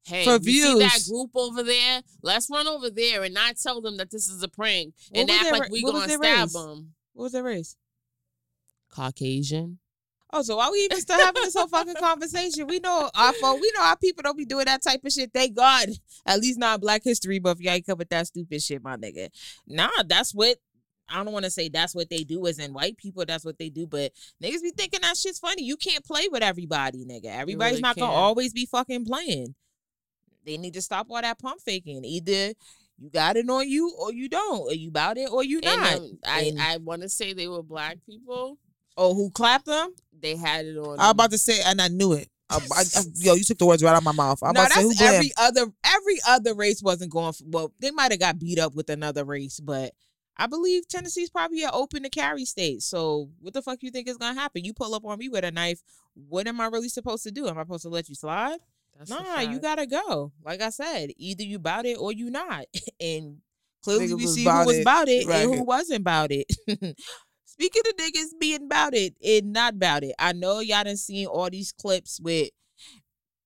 hey For you see that group over there let's run over there and not tell them that this is a prank What and act their like we gonna stab race? them what was their race? caucasian Oh, so why we even still having this whole fucking conversation? We know our folk, we know our people don't be doing that type of shit. Thank God. At least not Black History, Buff. y'all ain't come with that stupid shit, my nigga. Nah, that's what I don't want to say that's what they do as in white people, that's what they do, but niggas be thinking that shit's funny. You can't play with everybody, nigga. Everybody's really not gonna always be fucking playing. They need to stop all that pump faking. Either you got it on you or you don't. Or you about it or you And not. um, I, And- I want to say they were black people. oh, who clapped them? They had it on. I was about to say, and I knew it. I, I, I- yo, you took the words right out of my mouth. I'm no, about to say, who that's blamed? every other every other race wasn't going for well, they might have got beat up with another race, but I believe Tennessee's probably an open to carry state. So what the fuck you think is gonna happen? You pull up on me with a knife, what am I really supposed to do? Am I supposed to let you slide? That's nah, you gotta go. Like I said, either you about it or you not. and clearly Nigga we see who was it. about it Right. and who wasn't about it. Speaking of niggas being about it and not about it, I know y'all done seen all these clips with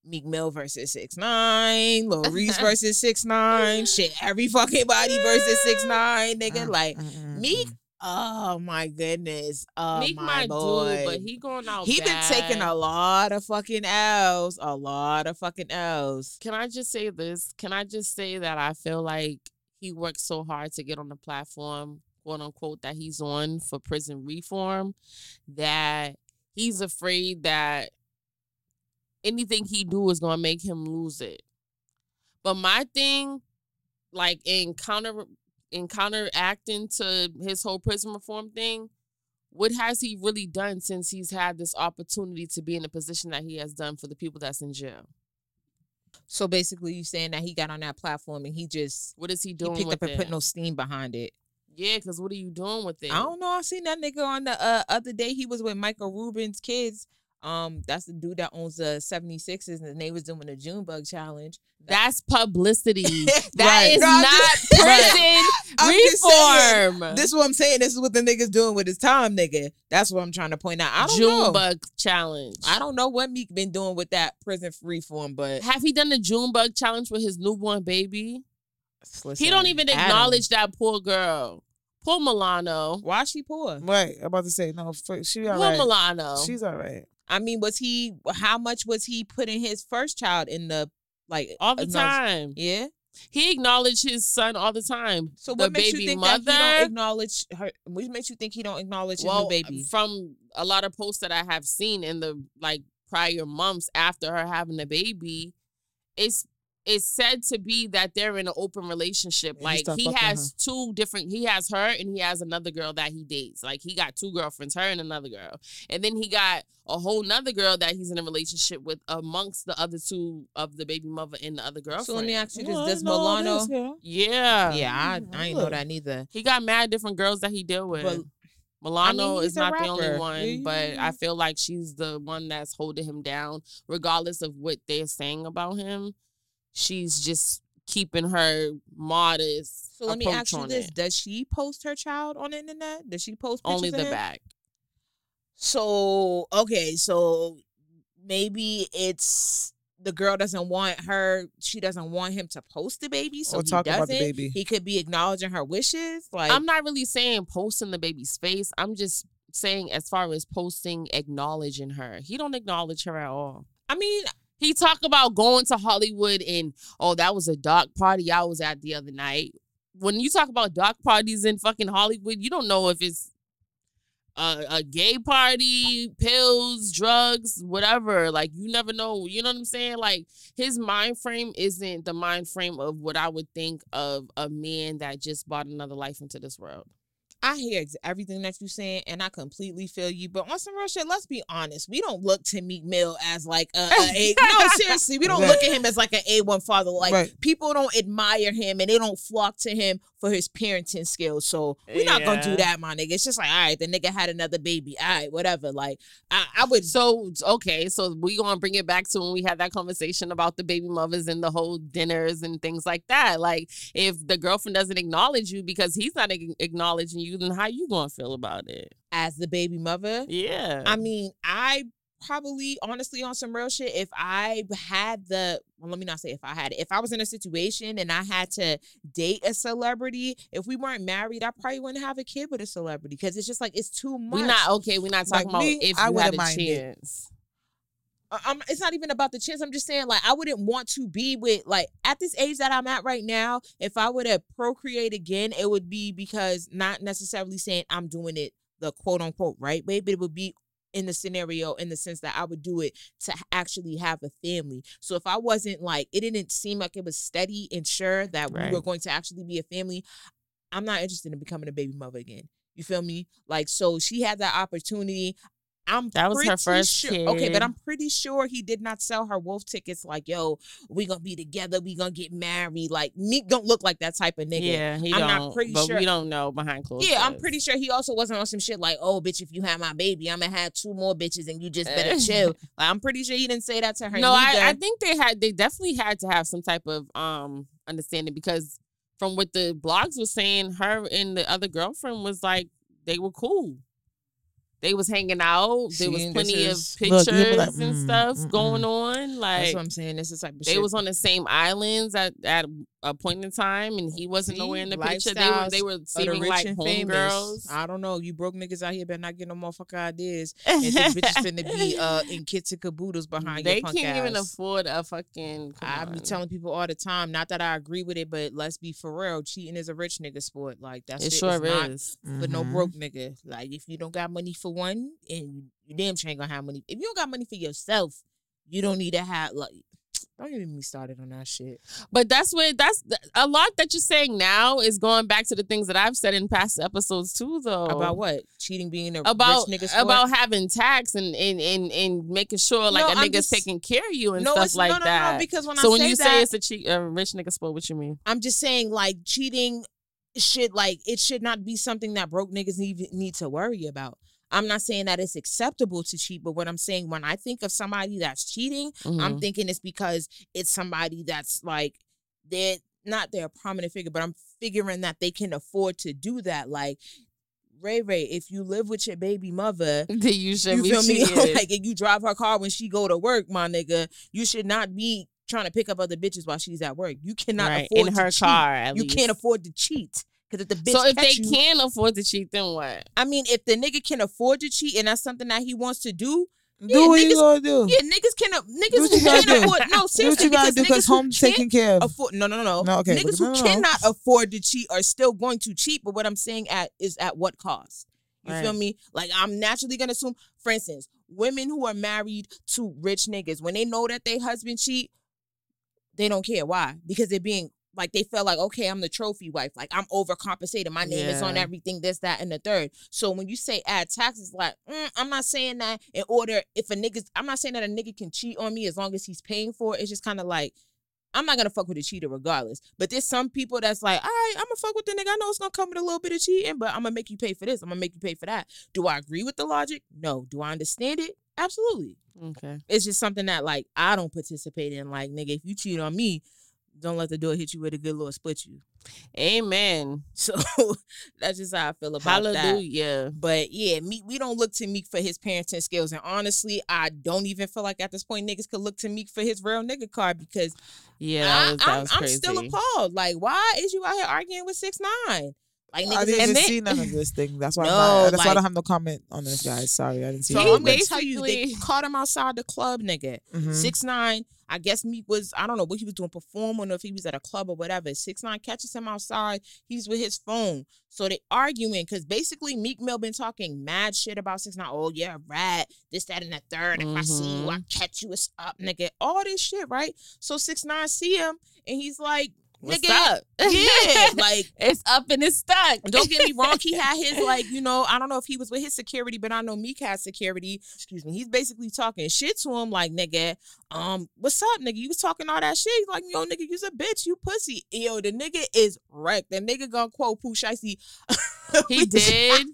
Meek Mill versus six nine, Lil Reese versus six nine, shit, every fucking body versus six nine, nigga. Mm, like mm, mm, Meek, oh my goodness, oh Meek my might boy. do, but he going out. he been taking a lot of fucking L's, a lot of fucking L's. Can I just say this? Can I just say that I feel like he worked so hard to get on the platform, quote unquote, that he's on for prison reform, that he's afraid that anything he do is gonna make him lose it. But my thing, like in counter in counteracting to his whole prison reform thing, what has he really done since he's had this opportunity to be in the position that he has done for the people that's in jail? So basically, you saying that he got on that platform and he just What is he doing? he picked with up and it? put no steam behind it. Yeah, because what are you doing with it? I don't know. I seen that nigga on the uh, other day. He was with Michael Rubin's kids. Um, that's the dude that owns the 76ers, and they was doing the Junebug challenge. That's publicity. That Right. is No, not just- prison I'm saying, reform. This is what I'm saying. This is what the niggas doing with his time, nigga. That's what I'm trying to point out. I don't know. Junebug challenge. I don't know what Meek been doing with that prison reform, but Have he done the Junebug challenge with his newborn baby? listen, he don't even Adam, acknowledge that poor girl. Poor Milano. Why she poor? Right, I'm about to say no. She all Poor right. Milano. She's all right. I mean, was he? How much was he putting his first child in the like all the time. Yeah. He acknowledged his son all the time. So the what makes baby you think mother. that he don't acknowledge her? What makes you think he don't acknowledge his new baby? from a lot of posts that I have seen in the like prior months after her having the baby, it's it's said to be that they're in an open relationship. And like start he fucking has two different. He has her and he has another girl that he dates. Like he got two girlfriends, her and another girl, and then he got a whole nother girl that he's in a relationship with amongst the other two of the baby mother and the other girlfriend. So let me ask you this: Well, I Does know all Milano? this. Yeah, Yeah, I, I ain't know that neither. He got mad different girls that he deal with. But Milano he's is not the only rapper. one, but I feel like she's the one that's holding him down, regardless of what they're saying about him. She's just keeping her modest. so let me ask you this: it. Does she post her child on the internet? Does she post pictures Only of the him? back. So okay, so maybe it's the girl doesn't want her. She doesn't want him to post the baby, so Or he doesn't. about the baby. He could be acknowledging her wishes. Like I'm not really saying posting the baby's face. I'm just saying as far as posting, acknowledging her. He don't acknowledge her at all. I mean, He talk about going to Hollywood and oh, that was a dark party I was at the other night. When you talk about dark parties in fucking Hollywood, you don't know if it's a, a gay party, pills, drugs, whatever. Like you never know. You know what I'm saying? Like his mind frame isn't the mind frame of what I would think of a man that just brought another life into this world. I hear everything that you're saying, and I completely feel you. But on some real shit, let's be honest. We don't look to Meek Mill as like a, a, a no, seriously, we don't Right. look at him as like an A one father. Like Right. people don't admire him and they don't flock to him for his parenting skills. So we're not gonna do that, my nigga. It's just like, all right, the nigga had another baby. All right, whatever. Like I, I would. So okay, so we gonna bring it back to when we had that conversation about the baby mothers and the whole dinners and things like that. Like, if the girlfriend doesn't acknowledge you because he's not acknowledging you, then how you gonna feel about it? as the baby mother, Yeah, I mean, I probably honestly on some real shit, if I had the well, let me not say if I had it, if I was in a situation and I had to date a celebrity, if we weren't married, I probably wouldn't have a kid with a celebrity because it's just like it's too much. we're not okay. We're not Like talking about me, if I you had a chance. I'm, it's not even about the chance. I'm just saying, like, I wouldn't want to be with, like, at this age that I'm at right now, if I were to procreate again, it would be because not necessarily saying I'm doing it the quote unquote right way, but it would be in the scenario in the sense that I would do it to actually have a family. So if I wasn't like, it didn't seem like it was steady and sure that we were going to actually be a family, I'm not interested in becoming a baby mother again. You feel me? Like, so she had that opportunity. I'm That was her pretty first sure, Okay, but I'm pretty sure he did not sell her wolf tickets like, yo, we gonna be together, we gonna get married. Like Meek don't look like that type of nigga. Yeah, he I'm don't. not pretty but sure- we don't know behind closed Yeah, I'm pretty sure he also wasn't on some shit like, oh, bitch, if you have my baby, I'm gonna have two more bitches and you just better chill. Like, I'm pretty sure he didn't say that to her. No, I, I think they had they definitely had to have some type of um understanding because from what the blogs were saying, her and the other girlfriend was like they were cool. They was hanging out. There was See, this plenty is- of Look, you'll be pictures and mm, stuff mm-mm. going on. Like That's what I'm saying. This is type of they shit. was on the same islands at, at a point in time, and he wasn't See, nowhere in the picture. They were they were of the seeming like homegirls. I don't know. You broke niggas out here better not get no motherfucking ideas. And think bitches finna be uh in kits and caboodles behind they your punk can't even afford a fucking. I be telling people all the time, not that I agree with it, but let's be for real. Cheating is a rich nigga sport. Like that's It sure is not is. for no broke nigga. Like if you don't got money for one, and you damn sure ain't gonna have money. If you don't got money for yourself, you don't need to have like. Don't even get me started on that shit. But that's what that's a lot that you're saying now is going back to the things that I've said in past episodes too, though. About what? Cheating being a About rich nigga about having tax and and and, and making sure like No, a I'm nigga's just- taking care of you and no, stuff like no, no, that. No, because when so I when say you that, say it's a cheat, a rich nigga sport, what you mean? I'm just saying like cheating should like it should not be something that broke niggas need need to worry about. I'm not saying that it's acceptable to cheat, but what I'm saying when I think of somebody that's cheating, I'm Mhm. thinking it's because it's somebody that's like they're not they're a prominent figure, but I'm figuring that they can afford to do that. Like Ray Ray, if you live with your baby mother, That you should you be feel me? like if you drive her car when she go to work, my nigga, you should not be trying to pick up other bitches while she's at work. You cannot right afford in her cheat. car. At You least. can't afford to cheat. Because if the bitch So if they you, can afford to cheat, then what? I mean, if the nigga can afford to cheat and that's something that he wants to do, Do what niggas- you gonna do. yeah, niggas can what niggas who can't do. afford no do what seriously you gotta because do because niggas who home's can't taken care of. afford no no no no No, okay, niggas who no, no, no. cannot afford to cheat are still going to cheat but what i'm saying at is at what cost you feel me like i'm naturally gonna assume for instance women who are married to rich niggas when they know that they husband cheat they don't care why because they're being like they feel like okay i'm the trophy wife like i'm overcompensating my name is on everything this that and the third so when you say add taxes like mm, i'm not saying that in order if a nigga i'm not saying that a nigga can cheat on me as long as he's paying for it it's just kind of like I'm not gonna fuck with a cheater regardless. But there's some people that's like, all right, I'm gonna fuck with the nigga. I know it's gonna come with a little bit of cheating, but I'm gonna make you pay for this. I'm gonna make you pay for that. Do I agree with the logic? No. Do I understand it? Absolutely. Okay. It's just something that like I don't participate in. Like, nigga, if you cheat on me, don't let the door hit you with a good Lord split you. Amen. So that's just how I feel about that. Hallelujah. But yeah, Meek, we don't look to Meek for his parenting skills. And honestly, I don't even feel like at this point niggas could look to Meek for his real nigga card because Yeah, that I, was that I'm, was I'm still appalled. Like, why is you out here arguing with six nine? Like I niggas didn't is- even they- see none of this thing. That's why. No, I'm not, that's why I don't have no comment on this, guys. Sorry, I didn't see. So I'm gonna tell you, they basically- caught him outside the club, nigga. Mhm. Six nine. I guess Meek was. I don't know what he was doing, performing, or if he was at a club or whatever. Six nine catches him outside. He's with his phone. So they arguing because basically Meek Mill been talking mad shit about six nine. Oh yeah, rat. This that and the third. If I see you, I mm-hmm. catch you. It's up, nigga. All this shit, right? So six nine see him and he's like, What's nigga, up? yeah, like it's up and it's stuck. don't get me wrong, he had his like, you know, I don't know if he was with his security, but I know Meek had security. Excuse me. He's basically talking shit to him, like, nigga, um, what's up, nigga? You was talking all that shit. He's like, yo, nigga, you's a bitch, you pussy. Yo, the nigga is wrecked. The nigga gonna quote Pooh Shiesty. He did.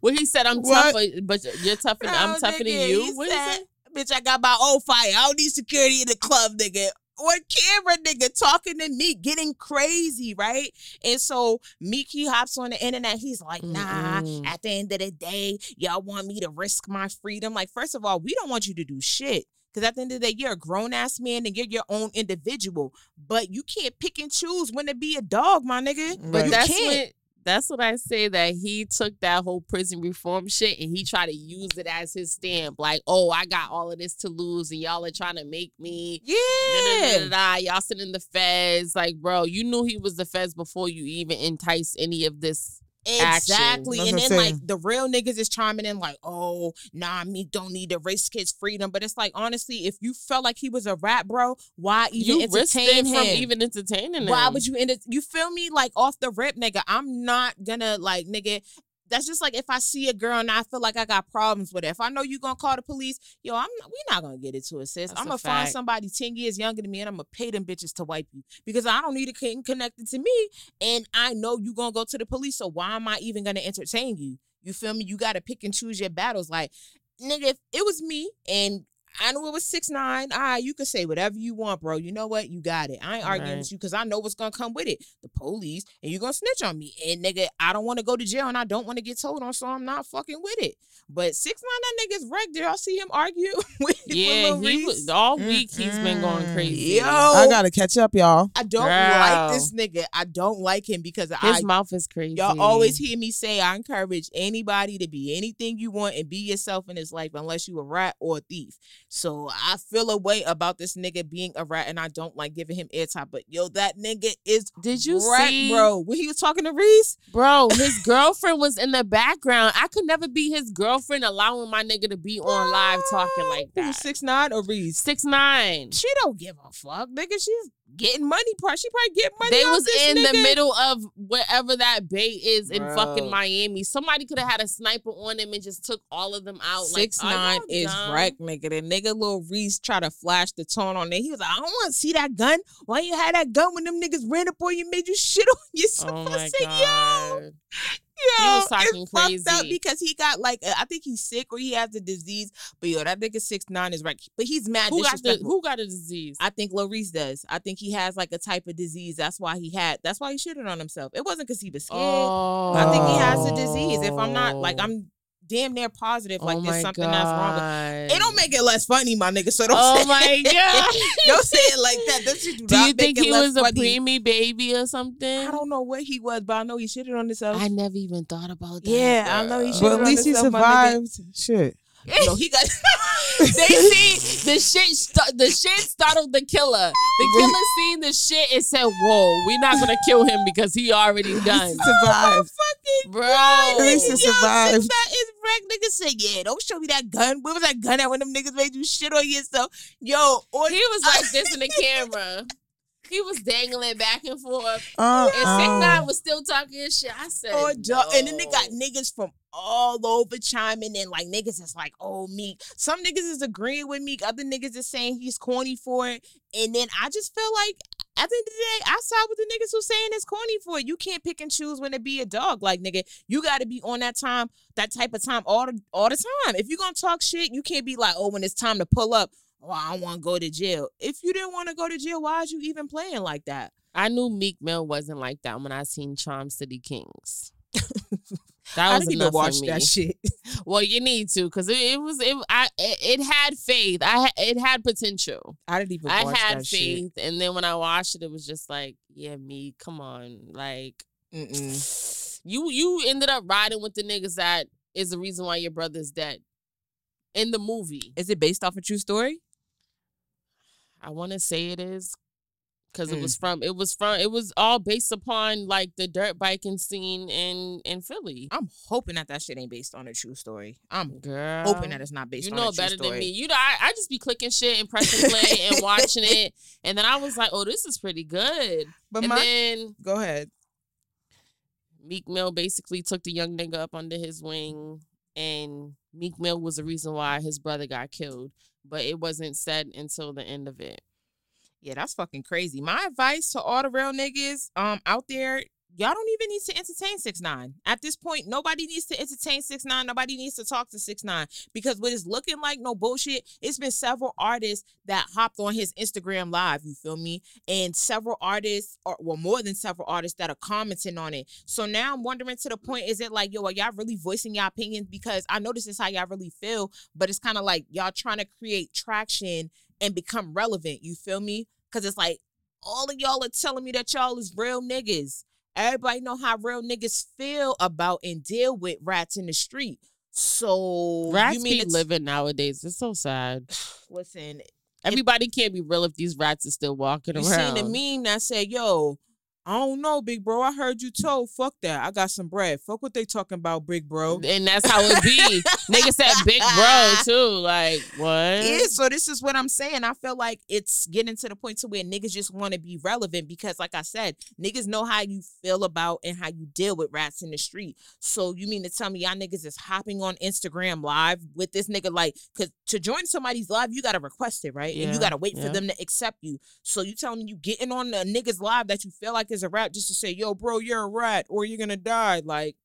Well, he said, "I'm What? tougher, but you're tougher. I'm No, tougher than you." What is said, it? Bitch, I got my own fire. I don't need security in the club, nigga. On camera, nigga, talking to me, getting crazy, right? And so Miki hops on the internet. He's like, nah, Mm-mm. at the end of the day, y'all want me to risk my freedom. Like, first of all, we don't want you to do shit. Because at the end of the day, you're a grown ass man and you're your own individual. But you can't pick and choose when to be a dog, my nigga. But you that's can't. what. That's what I say that he took that whole prison reform shit and he tried to use it as his stamp. Like, oh, I got all of this to lose and y'all are trying to make me. Yeah. Da-da-da-da-da. Y'all sitting in the feds. Like, bro, you knew he was the feds before you even enticed any of this. Action. Exactly. And then I'm like the real niggas is chiming in like, oh, nah, me don't need to risk his freedom. But it's like honestly, if you felt like he was a rat, bro, why even You risked entertain him? from even entertaining him. Why would you end it? You feel me? Like off the rip, nigga. I'm not gonna like, nigga. That's just like if I see a girl and I feel like I got problems with it. If I know you're gonna call the police, yo, I'm not, we not gonna get it, sis. That's I'm gonna find somebody ten years younger than me and I'm gonna pay them bitches to wipe you because I don't need a king connected to me, and I know you're gonna go to the police. So why am I even gonna entertain you? You feel me? You gotta pick and choose your battles. Like, nigga, if it was me and I knew it was six nine. All right, you can say whatever you want, bro. You know what? You got it. I ain't arguing Right. with you because I know what's gonna come with it. The police, and you're gonna snitch on me. And nigga, I don't want to go to jail and I don't want to get told on, so I'm not fucking with it. But six nine, that nigga's wrecked. Did y'all see him argue with, Yeah, with Lil he was all week. He's been going crazy. Yo, I gotta catch up, y'all. I don't Girl. like this nigga. I don't like him because I his mouth is crazy. Y'all always hear me say I encourage anybody to be anything you want and be yourself in this life unless you a rat or a thief. So I feel a way about this nigga being a rat and I don't like giving him airtime. But yo, that nigga is Did you rat, see, bro? When he was talking to Reese, Bro, his girlfriend was in the background. I could never be his girlfriend, allowing my nigga to be on live talking like that. Six nine or Reese? Six nine. She don't give a fuck, nigga. She's getting money. Part she probably get money. They off was this in the middle of wherever that bay is in Bro. fucking Miami. Somebody could have had a sniper on them and just took all of them out. Six oh, like, nine is dumb? wreck, nigga. The nigga little Reese try to flash the tone on there. He was like, I don't want to see that gun. Why you had that gun when them niggas ran up on you, made you shit on yourself? Oh I my said, god. yo, He was talking it's fucked up crazy. because he got like, I think he's sick or he has the disease. But yo, that nigga six nine is right. But he's mad Who got the. Who got a disease? I think Reese does. I think he has like a type of disease. That's why he had. That's why he shitted on himself. It wasn't because he was scared. oh, I think he has a disease. If I'm not like, oh. I'm damn near positive like oh there's my something that's wrong. with God. It don't make it less funny, my nigga. So don't Oh say my God. don't say it like that. That shit do, Do not you make think it he less was a funny. preemie baby or something? I don't know what he was, but I know he shitted on himself. I never even thought about that. Yeah, I know he girl. should've But at on least he himself, my nigga. survived. Shit. no, he got. they see the shit. St- the shit startled the killer. The killer seen the shit and said, "Whoa, we're not gonna kill him because he already done." Survived. Bro, At least he Yo, survived. That is wreck. Nigga said, "Yeah, don't show me that gun. Where was that gun at when them niggas made you shit on yourself?" Yo, or he was like this in the camera. He was dangling back and forth. Uh, And Six Nine was still talking his shit. I said, Or dog, and then they got niggas from all over chiming in. Like niggas is like, oh Meek. Some niggas is agreeing with Meek. Other niggas is saying he's corny for it. And then I just feel like at the end of the day, I side with the niggas who saying it's corny for it. You can't pick and choose when to be a dog. Like nigga, you got to be on that time, that type of time all the all the time. If you're gonna talk shit, you can't be like, oh, when it's time to pull up. Oh, I don't want to go to jail. If you didn't want to go to jail, why is you even playing like that? I knew Meek Mill wasn't like that when I seen Charm City Kings. That I was didn't enough even watch that shit. Well, you need to because it, it was it. I it, it had faith. I it had potential. I didn't even I watch had that shit. faith, and then when I watched it, it was just like, yeah, me, come on, like Mm-mm. you you ended up riding with the niggas that is the reason why your brother's dead in the movie. Is it based off a true story? I want to say it is because it Mm. was from it was from it was all based upon like the dirt biking scene in in Philly. I'm hoping that that shit ain't based on a true story. I'm Girl, hoping that it's not based you on know a true story. You know better story. than me. You know, I, I just be clicking shit and pressing play and watching it, and then I was like, oh, this is pretty good. But and my then go ahead. Meek Mill basically took the young nigga up under his wing, and Meek Mill was the reason why his brother got killed. But it wasn't said until the end of it. Yeah, that's fucking crazy. My advice to all the real niggas um out there, y'all don't even need to entertain six nine. At this point, nobody needs to entertain six nine. Nobody needs to talk to six nine because what is looking like no bullshit. It's been several artists that hopped on his Instagram live. You feel me? And several artists, or well, more than several artists that are commenting on it. So now I'm wondering to the point: Is it like yo, are y'all really voicing your opinions? Because I know this is how y'all really feel, but it's kind of like y'all trying to create traction and become relevant. You feel me? Because it's like all of y'all are telling me that y'all is real niggas. Everybody know how real niggas feel about and deal with rats in the street. So Rats you mean be living nowadays. It's so sad. Listen, Everybody can't be real if these rats are still walking you around. seen the meme that said, "Yo, I don't know, big bro. I heard you told. Fuck that. I got some bread. Fuck what they talking about, big bro." and that's how it be. Nigga said big bro too. Like what? Yeah, so this is what I'm saying. I feel like it's getting to the point to where niggas just want to be relevant because, like I said, niggas know how you feel about and how you deal with rats in the street. So you mean to tell me y'all niggas is hopping on Instagram live with this nigga? Like, cause to join somebody's live, you gotta request it, right? And you gotta wait yeah. for them to accept you. So you telling me you getting on a nigga's live that you feel like is a rat just to say, yo, bro, you're a rat or you're gonna die. Like,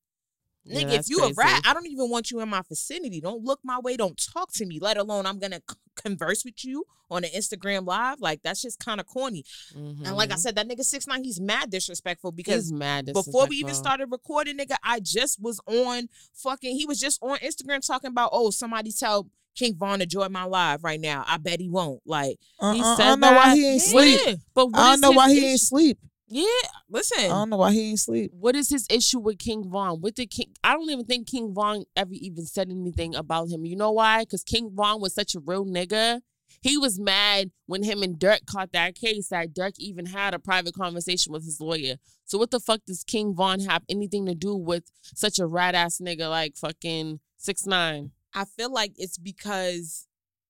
Yeah, Nigga, if that's you a rat. I don't even want you in my vicinity. Don't look my way. Don't talk to me. Let alone I'm gonna c- converse with you on an Instagram live. Like that's just kind of corny. And like I Mhm. said, that nigga six nine, he's mad disrespectful because he's mad. before we even started recording, nigga, I just was on fucking. He was just on Instagram talking about, oh, somebody tell King Von to join my live right now. I bet he won't. Like, Uh, He uh, I said don't know why that. he ain't yeah, sleep. But what I don't is know his why he issue? ain't sleep. Yeah. Listen, I don't know why he ain't sleep. What is his issue with King Von? What did King? I don't even think King Von ever even said anything about him. You know why? Because King Von was such a real nigga. He was mad when him and Dirk caught that case that Dirk even had a private conversation with his lawyer. So what the fuck does King Von have anything to do with such a rat ass nigga like fucking six nine? I feel like it's because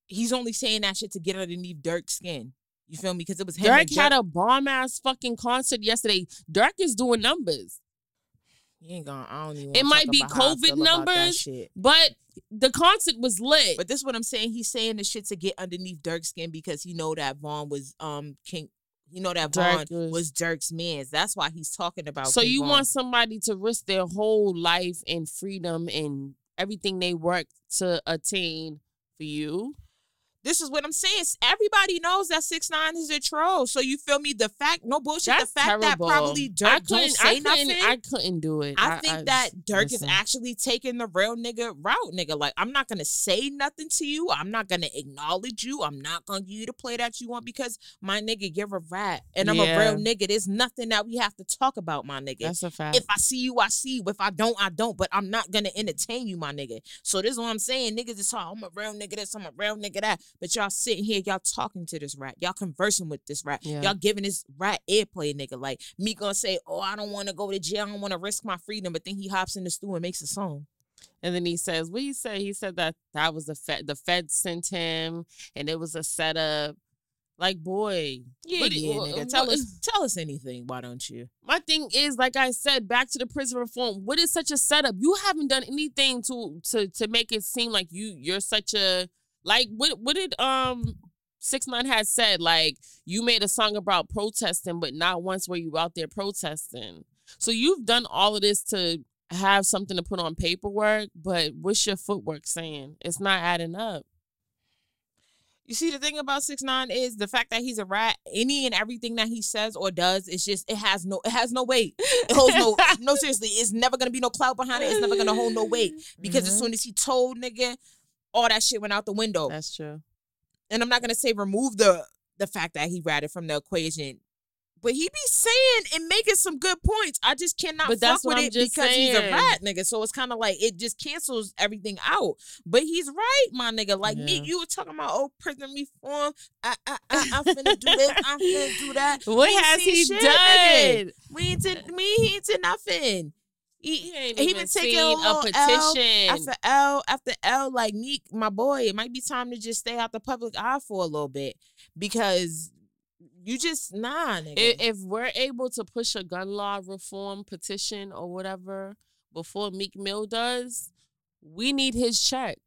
he's only saying that shit to get underneath Dirk's skin. You feel me? Because it was him. Dirk had a bomb ass fucking concert yesterday. Dirk is doing numbers. You ain't gonna. I don't even. It might be COVID feel about that numbers. But the concert was lit. But this is what I'm saying. He's saying the shit to get underneath Dirk's skin because he know that Von was um King. You know that Dirk Von was- was Dirk's man's. That's why he's talking about. So King you Von. want somebody to risk their whole life and freedom and everything they work to attain for you? This is what I'm saying. Everybody knows that six nine is a troll. So you feel me? The fact, no bullshit. That's the fact terrible. that probably I Dirk don't couldn't, say I couldn't, nothing. I couldn't do it. I think that Dirk listen. is actually taking the real nigga route, nigga. Like, I'm not gonna say nothing to you. I'm not gonna acknowledge you. I'm not gonna give you the play that you want because my nigga, you're a rat. And I'm a real nigga. There's nothing that we have to talk about, my nigga. That's a fact. if I see you, I see you. If I don't, I don't. But I'm not gonna entertain you, my nigga. So this is what I'm saying. Niggas is talking, I'm a real nigga this, I'm a real nigga that. But y'all sitting here, y'all talking to this rat. Y'all conversing with this rat. Yeah. Y'all giving this rat airplay, nigga. Like me gonna say, Oh, I don't wanna go to jail, I don't wanna risk my freedom, but then he hops in the stool and makes a song. and then he says, "What he said? He said that that was the Fed. The Fed sent him, and it was a setup. Like, boy, Yeah, What yeah, nigga. uh, Tell what- us tell us anything, why don't you? my thing is, like I said, back to the prison reform. What is such a setup? You haven't done anything to to to make it seem like you you're such a like. What what did um six nine had said? Like you made a song about protesting, but not once were you out there protesting. So you've done all of this to have something to put on paperwork, but what's your footwork saying? It's not adding up. You see, the thing about six nine is the fact that he's a rat. Any and everything that he says or does, it's just it has no it has no weight. It holds no no seriously. It's never gonna be no clout behind it. It's never gonna hold no weight because as Mhm. soon as he told nigga, all that shit went out the window. That's true. and I'm not gonna say remove the the fact that he ratted from the equation. But he be saying and making some good points. I just cannot But fuck that's with what I'm it because he's a rat, nigga. So it's kind of like it just cancels everything out. But he's right, my nigga. Like me, you were talking about old prison reform. I I I I'm finna do this. I'm finna do that. What We has he shit, nigga. done? We ain't did me. He ain't did nothing. He, He ain't he even been taking seen a a little L petition. after L after L, like Meek, my boy, it might be time to just stay out the public eye for a little bit because you just nah, nigga. if, if we're able to push a gun law reform petition or whatever before Meek Mill does, we need his check.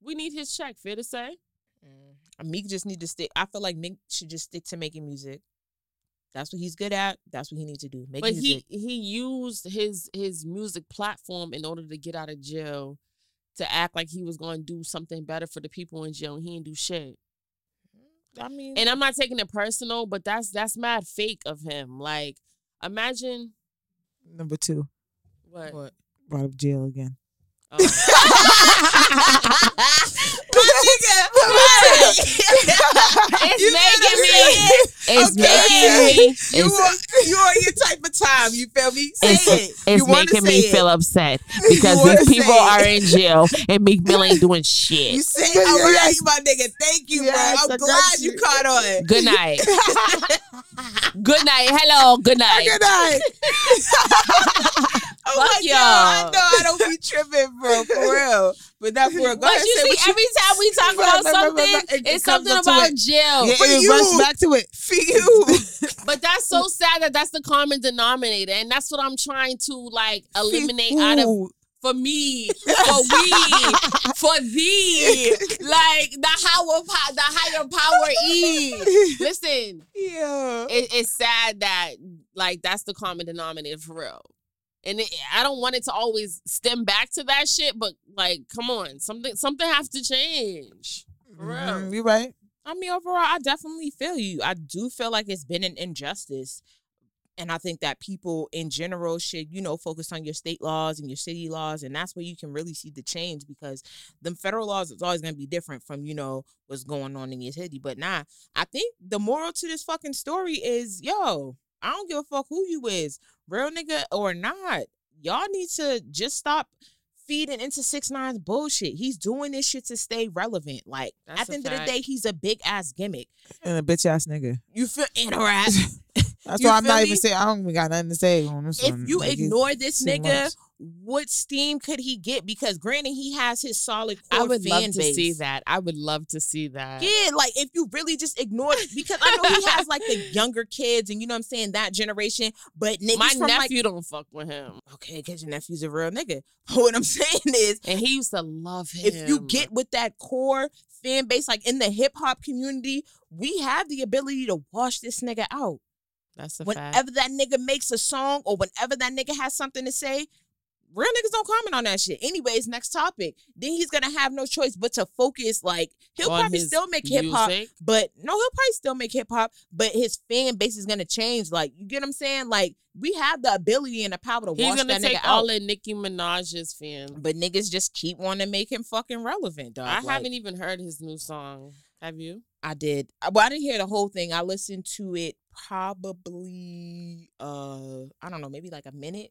We need his check. Fair to say? Mm. Meek just need to stick. I feel like Meek should just stick to making music. That's what he's good at. That's what he needs to do. Make but music. he he used his his music platform in order to get out of jail to act like he was going to do something better for the people in jail. He didn't do shit. I mean, And I'm not taking it personal, but that's that's mad fake of him. Like, imagine Number two, what. what? brought up jail again. Oh. My nigga, It's making me. It's Okay, making making me. you are, you are your type of time. You feel me? Say it's, it. it's you making say me it. feel upset because these people are in jail and Meek Mill ain't doing shit. You shit. say, Yeah, all right, yes. you my nigga. Thank you, Yes, bro. I I'm got glad you you. caught on. Good night. Good night. Hello. Good night. Good night. Oh Fuck my God, I know I don't be tripping, bro, for real. But not for real. Go But you say see, what you every time we talk about something, right. It- it it's comes something about it. jail. Yeah, For it you. runs back to it. for you. But that's so sad that that's the common denominator, and that's what I'm trying to like eliminate out of for me, for we, for thee, like the higher, po- the higher power E. Listen, yeah. it, it's sad that like that's the common denominator for real. And it, I don't want it to always stem back to that shit, but like, come on, something something has to change. For real. Mhm, You right. I mean, overall, I definitely feel you. I do feel like it's been an injustice. And I think that people in general should, you know, focus on your state laws and your city laws. And that's where you can really see the change because the federal laws is always going to be different from, you know, what's going on in your city. But nah, I think the moral to this fucking story is yo, I don't give a fuck who you is, real nigga or not. Y'all need to just stop feeding into six nine's bullshit. He's doing this shit to stay relevant. Like That's at the a end of the day, he's a big ass gimmick. And a bitch ass nigga. You feel in a rap. That's You why I'm not me? even saying I don't even got nothing to say on this if one. you Like, ignore this nigga, much. What steam could he get? Because granted, he has his solid core I would fan love to base. see that. I would love to see that. Yeah, like if you really just ignore it, because I know he has like the younger kids and you know what I'm saying, that generation, but niggas My from like nephew don't fuck with him, okay, because your nephew's a real nigga. But what I'm saying is and he used to love him. if you get with that core fan base, like in the hip hop community, we have the ability to wash this nigga out. that's a fact. Whenever that nigga makes a song or whenever that nigga has something to say, real niggas don't comment on that shit. Anyways, next topic. Then he's gonna have no choice but to focus. Like he'll On probably still make hip hop, but no, he'll probably still make hip hop. But his fan base is gonna change. Like you get what I'm saying? Like we have the ability and the power to He's wash gonna that take nigga all out. of Nicki Minaj's fans. But niggas just keep wanting to make him fucking relevant, dog. I Like, haven't even heard his new song. Have you? I did. I- Well, I didn't hear the whole thing. I listened to it probably uh I don't know, maybe like a minute.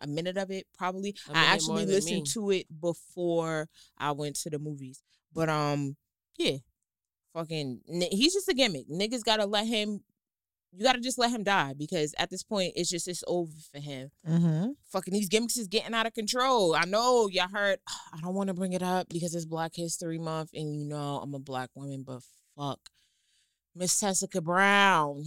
A minute of it, probably. I actually listened me. to it before I went to the movies. But um, yeah. Fucking he's just a gimmick. Niggas gotta let him you gotta just let him die because at this point it's just it's over for him. Mm-hmm. Fucking these gimmicks is getting out of control. I know y'all heard I don't want to bring it up because it's Black History Month and you know I'm a black woman, but fuck. Miss Tessica Brown,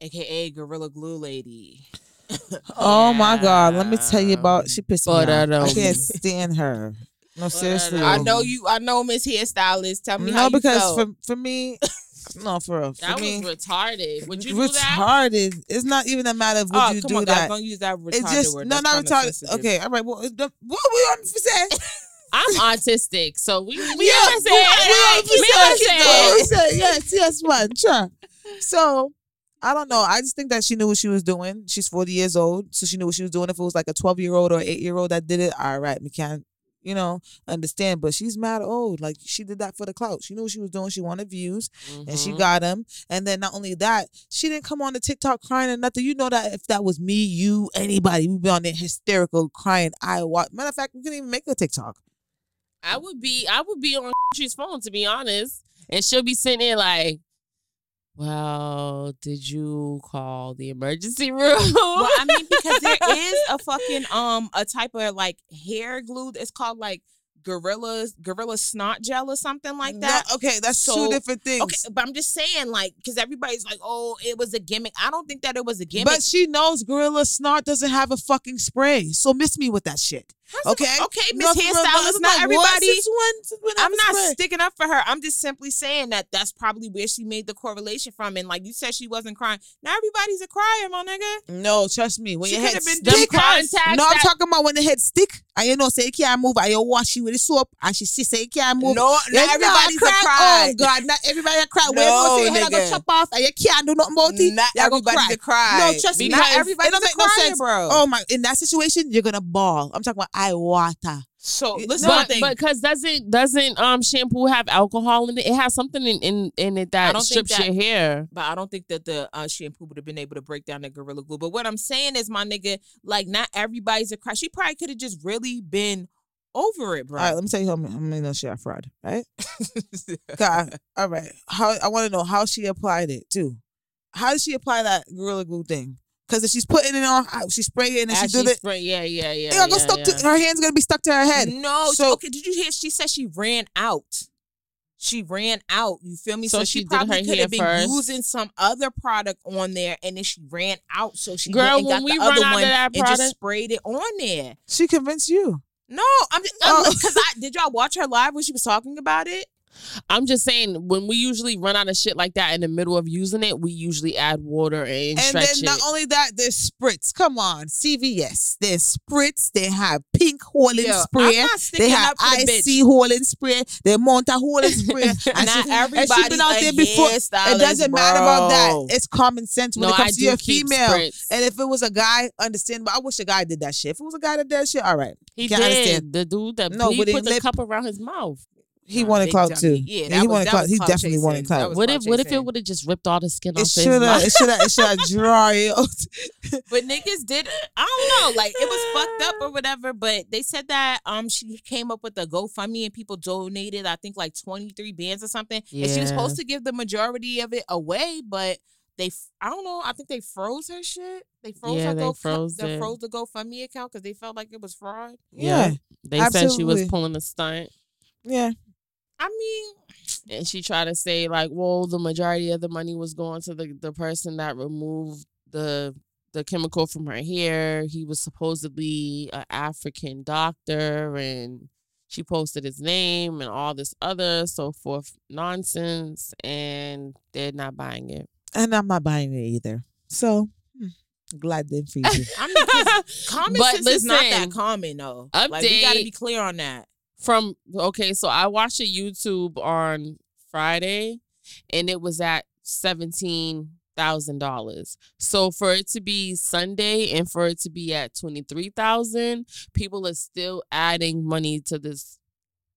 aka Gorilla Glue Lady. Oh my God. Let me tell you about she pissed me But, off. I um, can't stand her. No, seriously. I know you I know Miss Hairstylist. Tell me how No, you because felt. for for me, no, for real. For That me, was retarded. Would you do that? retarded. It's not even a matter of would oh, you come do on, that. guys, don't use that retarded It's just word. no, That's not kinda retarded. sensitive. Okay, all right. Well, the, what we on for say? I'm autistic, so we we Yeah, understand. we- we We understand. understand. We understand. Yes, yes, man. Sure. So I don't know. I just think that she knew what she was doing. She's 40 years old, so she knew what she was doing. If it was like a 12 year old or 8 year old that did it, all right, we can't, you know, understand. But she's mad old. Like she did that for the clout. She knew what she was doing. She wanted views, and she Mhm. got them. And then not only that, she didn't come on the TikTok crying or nothing. You know that if that was me, you, anybody, we'd be on there hysterical crying. I watch. Matter of fact, we couldn't even make a TikTok. I would be I would be on she's phone to be honest, and she'll be sitting there like, "Well, did you call the emergency room?" well, I mean, because there is a fucking um a type of like hair glue It's called like gorillas gorilla snot gel or something like that. No, okay, that's So- two different things. Okay, but I'm just saying, like, because everybody's like, "Oh, it was a gimmick." I don't think that it was a gimmick. But she knows Gorilla Snot doesn't have a fucking spray. So miss me with that shit. Okay? okay, Miss No, for Hairstylist, I'm not like, everybody. What? Since when? Since when I'm not spray? sticking up for her. I'm just simply saying that that's probably where she made the correlation from. And like you said, she wasn't crying. Now everybody's a crier, my nigga. No, trust me. When She your head been stick, contacts no, I'm that- talking about when the head stick. I you know, say you can't move. I you wash you with the soap, and she see say you can't move. No, Yeah, not everybody's a cry. cry. Oh God, not everybody a cry. No, when you know, say head go chop off, and you can't do nothing about it. Not you go everybody's cry. a cry. No, trust me. Not everybody's it don't a make no crier, sense. bro. Oh my! In that situation, you're gonna bawl. I'm talking about I water. So listen, But but because doesn't doesn't um shampoo have alcohol in it? It has something in in, in it I that don't think strips that- your hair. But I don't think that the uh, shampoo would have been able to break down the gorilla glue. But what I'm saying is, my nigga, like not everybody's a cry. She probably could have just really been over it, bro. All right, let me tell you how many, how many knows she got fraud, right? God, all right. How I want to know how she applied it too. How did she apply that gorilla glue thing? Because if she's putting it on, she spray it and then she As do she it. spray- yeah, yeah, yeah. It gonna go yeah, stuck yeah. to her hands. Gonna be stuck to her head. No, So- okay. Did you hear? She said she ran out. She ran out. You feel me? So So, she she, probably could have been first. using some other product on there, and then she ran out. So she Girl, went and when got we the other out of one that and product- just sprayed it on there. She convinced you. No, I'm just Oh. because I did y'all watch her live when she was talking about it. I'm just saying when we usually run out of shit like that in the middle of using it, we usually add water and, And stretch then not it. only that, there's spritz. Come on, CVS. There's spritz. They have pink in Yo, spray. They have up for the bitch. IC hole spray. They mount a hole spray. and, Not she, and she been out there before. It doesn't matter about that. It's common sense when no, it comes I to your female. spritz. And if it was a guy, understand. But I wish a guy did that shit. If it was a guy that did that shit, all right. He Can't did. understand. The dude that No, he put the lip- cup around his mouth. He Nah, wanted big clout dummy. too. Yeah, he that was- wanted that clout. was He clout definitely wanted chasing. clout. That was What clout if what if it would have just ripped all the skin It off his should have. It should have. It should have dry out. But niggas did I don't know, like it was fucked up or whatever. But they said that um she came up with a GoFundMe and people donated, I think like 23 bands or something. Yeah. And she was supposed to give the majority of it away, but they I don't know, I think they froze her shit. They froze Yeah, her they Go froze they it. froze the GoFundMe account because they felt like it was fraud. Yeah. They said she was pulling a stunt. Yeah. I mean, And she tried to say like, well, the majority of the money was going to the, the person that removed the the chemical from her hair. He was supposedly an African doctor and she posted his name and all this other so forth nonsense and they're not buying it. And I'm not buying it either. So hmm, glad then for you. I mean, 'cause common But sense is not that listen, common though. Like we gotta be clear on that. From okay, so I watched a YouTube on Friday and it was at seventeen thousand dollars. So for it to be Sunday and for it to be at twenty three thousand, people are still adding money to this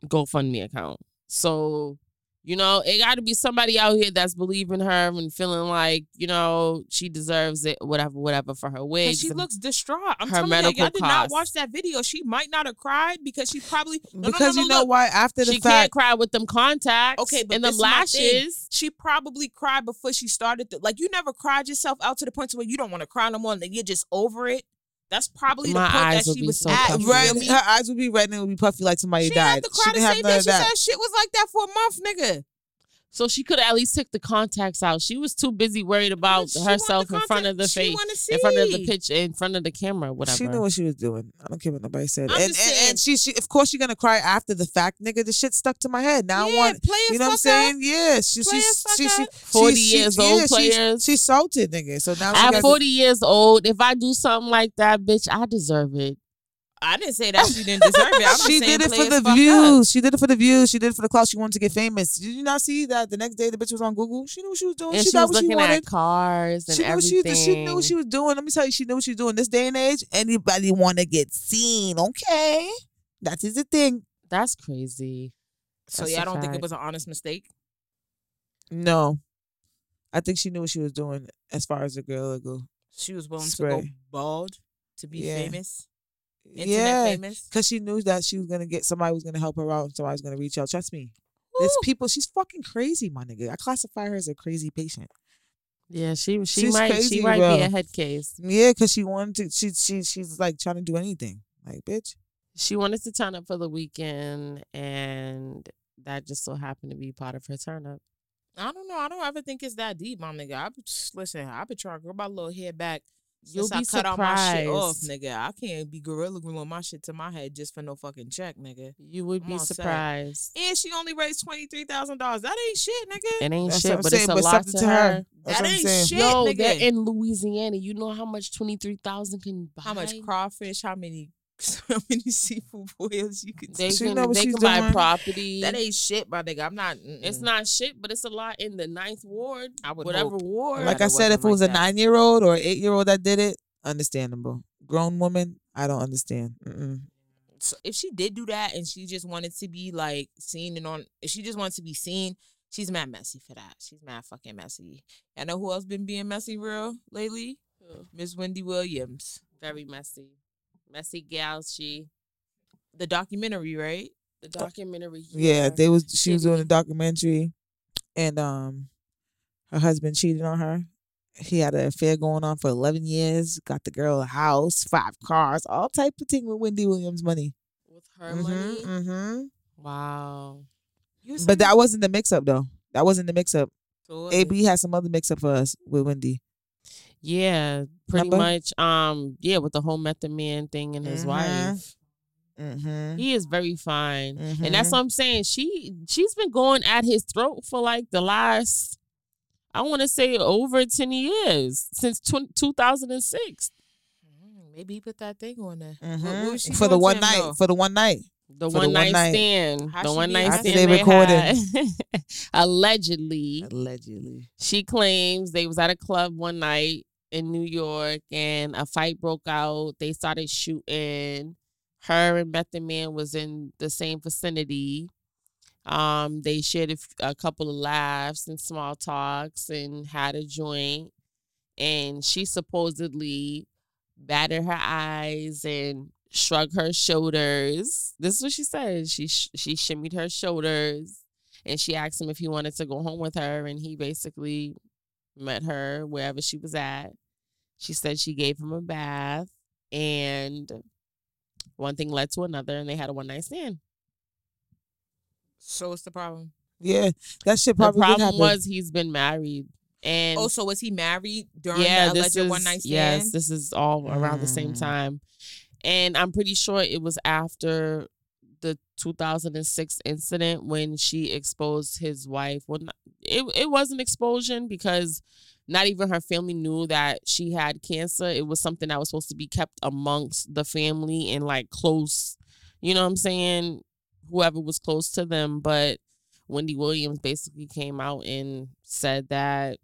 GoFundMe account. So you know, it got to be somebody out here that's believing her and feeling like you know she deserves it, whatever, whatever for her And wigs. she looks distraught. I'm her telling you, medical y'all did not watch that video. She might not have cried because she probably no, no, no, because no, you know why? After the fact she can't cry with them contacts. Okay, but and this them is my thing. lashes. She probably cried before she started. The, like you never cried yourself out to the point to where you don't want to cry no more, and you're just over it. That's probably My the point eyes that would she be was so at. puffy. You red, feel her eyes would be red and it would be puffy like somebody She died. had to cry the didn't have same none day. of She that. said shit was like that for a month, nigga. So she could at least took the contacts out. She was too busy worried about She herself in front of the she face, in front of the pitch, in front of the camera, whatever. She knew what she was doing. I don't care what nobody said. And, and, and she, she, of course, you're gonna cry after the fact, nigga. The shit stuck to my head. Now I yeah, want, play you know what I'm saying? Yeah, she, Play she, she, she, 40 she- years she, old yeah, players. She, she salted, nigga. So now At 40 years old, if I do something like that, bitch, I deserve it. I didn't say that she didn't deserve it. I'm she did it for the fucked up. views. She did it for the views. She did it for the clout. She wanted to get famous. Did you not see that the next day the bitch was on Google? She knew what she was doing. And she, she, got was what she looking wanted. at cars and She knew, what she, she knew what she was doing. Let me tell you, she knew what she was doing. This day and age, anybody want to get seen, okay? That is the thing. That's crazy. So That's yeah, I don't think it was an honest mistake. No. I think she knew what she was doing as far as the girl go. She was willing to go bald to be Yeah. famous, internet yeah. famous. Because she knew that she was going to get somebody was going to help her out and somebody was going to reach out. Trust me. There's people, she's fucking crazy, my nigga. I classify her as a crazy patient. Yeah, she she She's might crazy, she might bro. be a head case. Yeah, because she wanted to, she, she, she's like trying to do anything. Like, bitch. She wanted to turn up for the weekend, and that just so happened to be part of her turn up. I don't know. I don't ever think it's that deep, my nigga. I be, listen. I've been trying to grow my little hair back. You'll since be I cut all my shit off, surprised. nigga. I can't be gorilla gluing my shit to my head just for no fucking check, nigga. You would I'm be all set. surprised. And she only raised twenty three thousand dollars. That ain't shit, nigga. It ain't That's shit, but saying, it's a but lot something to to her. her. That ain't saying. shit, Yo, nigga. they're in Louisiana. You know how much twenty three thousand can buy? how much crawfish? How many? How many seafood boils you can? They take? She can, know they she's can buy doing. property. That ain't shit, my nigga. I'm not. It's mm-mm. not shit, but it's a lot in the ninth ward. I would whatever hope. ward. Like Glad I said, if it was like a nine year old or eight year old that did it, understandable. Grown woman, I don't understand. Mm-mm. so if she did do that and she just wanted to be like seen and on, if she just wanted to be seen, she's mad messy for that. She's mad fucking messy. I know who else been being messy real lately? Miss Wendy Williams, Very messy. Messy gal, she. the documentary, right? The documentary. Yeah, they was she was doing a documentary, and um, her husband cheated on her. He had an affair going on for eleven years. Got the girl a house, five cars, all type of thing with Wendy Williams' money. With her money. hmm Wow. But that wasn't the mix up though. That wasn't the mix up. so AB had some other mix up for us with Wendy. Yeah, pretty Remember? much. Um, yeah, with the whole method man thing and his Mhm. wife. Mm-hmm. He is very fine. And that's Mhm. what I'm saying. She she's been going at his throat for like the last I want to say over 10 years since tw- 2006. Mm, maybe he put that thing on there. What- what was for the one night. though? For the one night. The For the one one night night. stand. How The one night stand. they recorded. Allegedly. Allegedly. She claims they was at a club one night in New York and a fight broke out. They started shooting. Her and Method Man was in the same vicinity. Um, they shared a, couple of laughs and small talks and had a joint. And she supposedly batted her eyes and shrugged her shoulders. This is what she said. She sh- she shimmied her shoulders and she asked him if he wanted to go home with her and he basically met her wherever she was at she said she gave him a bath and one thing led to another and they had a one night stand So what's the problem? Yeah, that shit the probably did problem happen. was he's been married and Oh, so was he married during yeah the this alleged one night stand? yes this is all around the same Mm. time and i'm pretty sure it was after the 2006 incident when she exposed his wife. Well it, it was an explosion because not even her family knew that she had cancer. It was something that was supposed to be kept amongst the family and like close you know what i'm saying whoever was close to them. But wendy williams basically came out and said that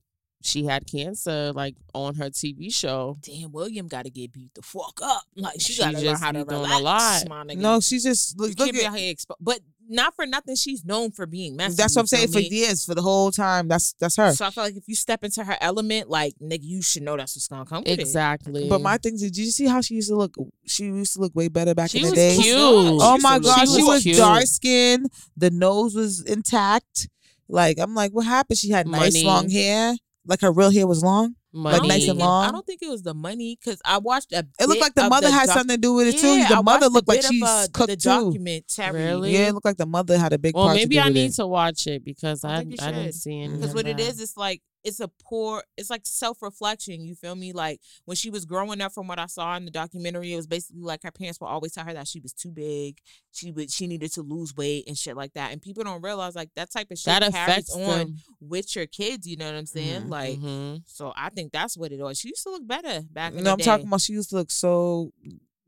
she had cancer like on her tv show Damn, William got to get beat the fuck up. Like she, She got to learn just how be to doing a relax, lot. my nigga. no, she just look, you look can't be at. out here expo- but not for nothing. She's known for being messy. That's what I'm saying for years, for the whole time. That's that's her. So I feel like if you step into her element, like nigga, you should know that's what's gonna come. with it. exactly But my thing is, did you see how she used to look? She used to look way better back she in the was day. cute Oh my was god, cute. she was cute. dark skinned. The nose was intact. Like I'm like, what happened? She had nice Money. long hair. Like her real hair was long. I don't Like nice think and it- long? I don't think it was the money because I watched a. It looked like the of mother had doc- something to do with it too. Yeah, The I mother looked like bit she's uh, cooked the too. documentary. Really? Yeah, it looked like the mother had a big well part maybe to do i with need it. to watch it because I i, I didn't see it. Because what it is, it's like it's a poor. It's like self reflection. You feel me? Like when she was growing up, from what I saw in the documentary, it was basically like her parents would always tell her that she was too big. She would she needed to lose weight and shit like that. And people don't realize like that type of shit that carries affects on with your kids. You know what I'm saying? Mhm, Like. Mhm. So I think that's what it was. She used to look better back in No, the I'm day. talking about she used to look so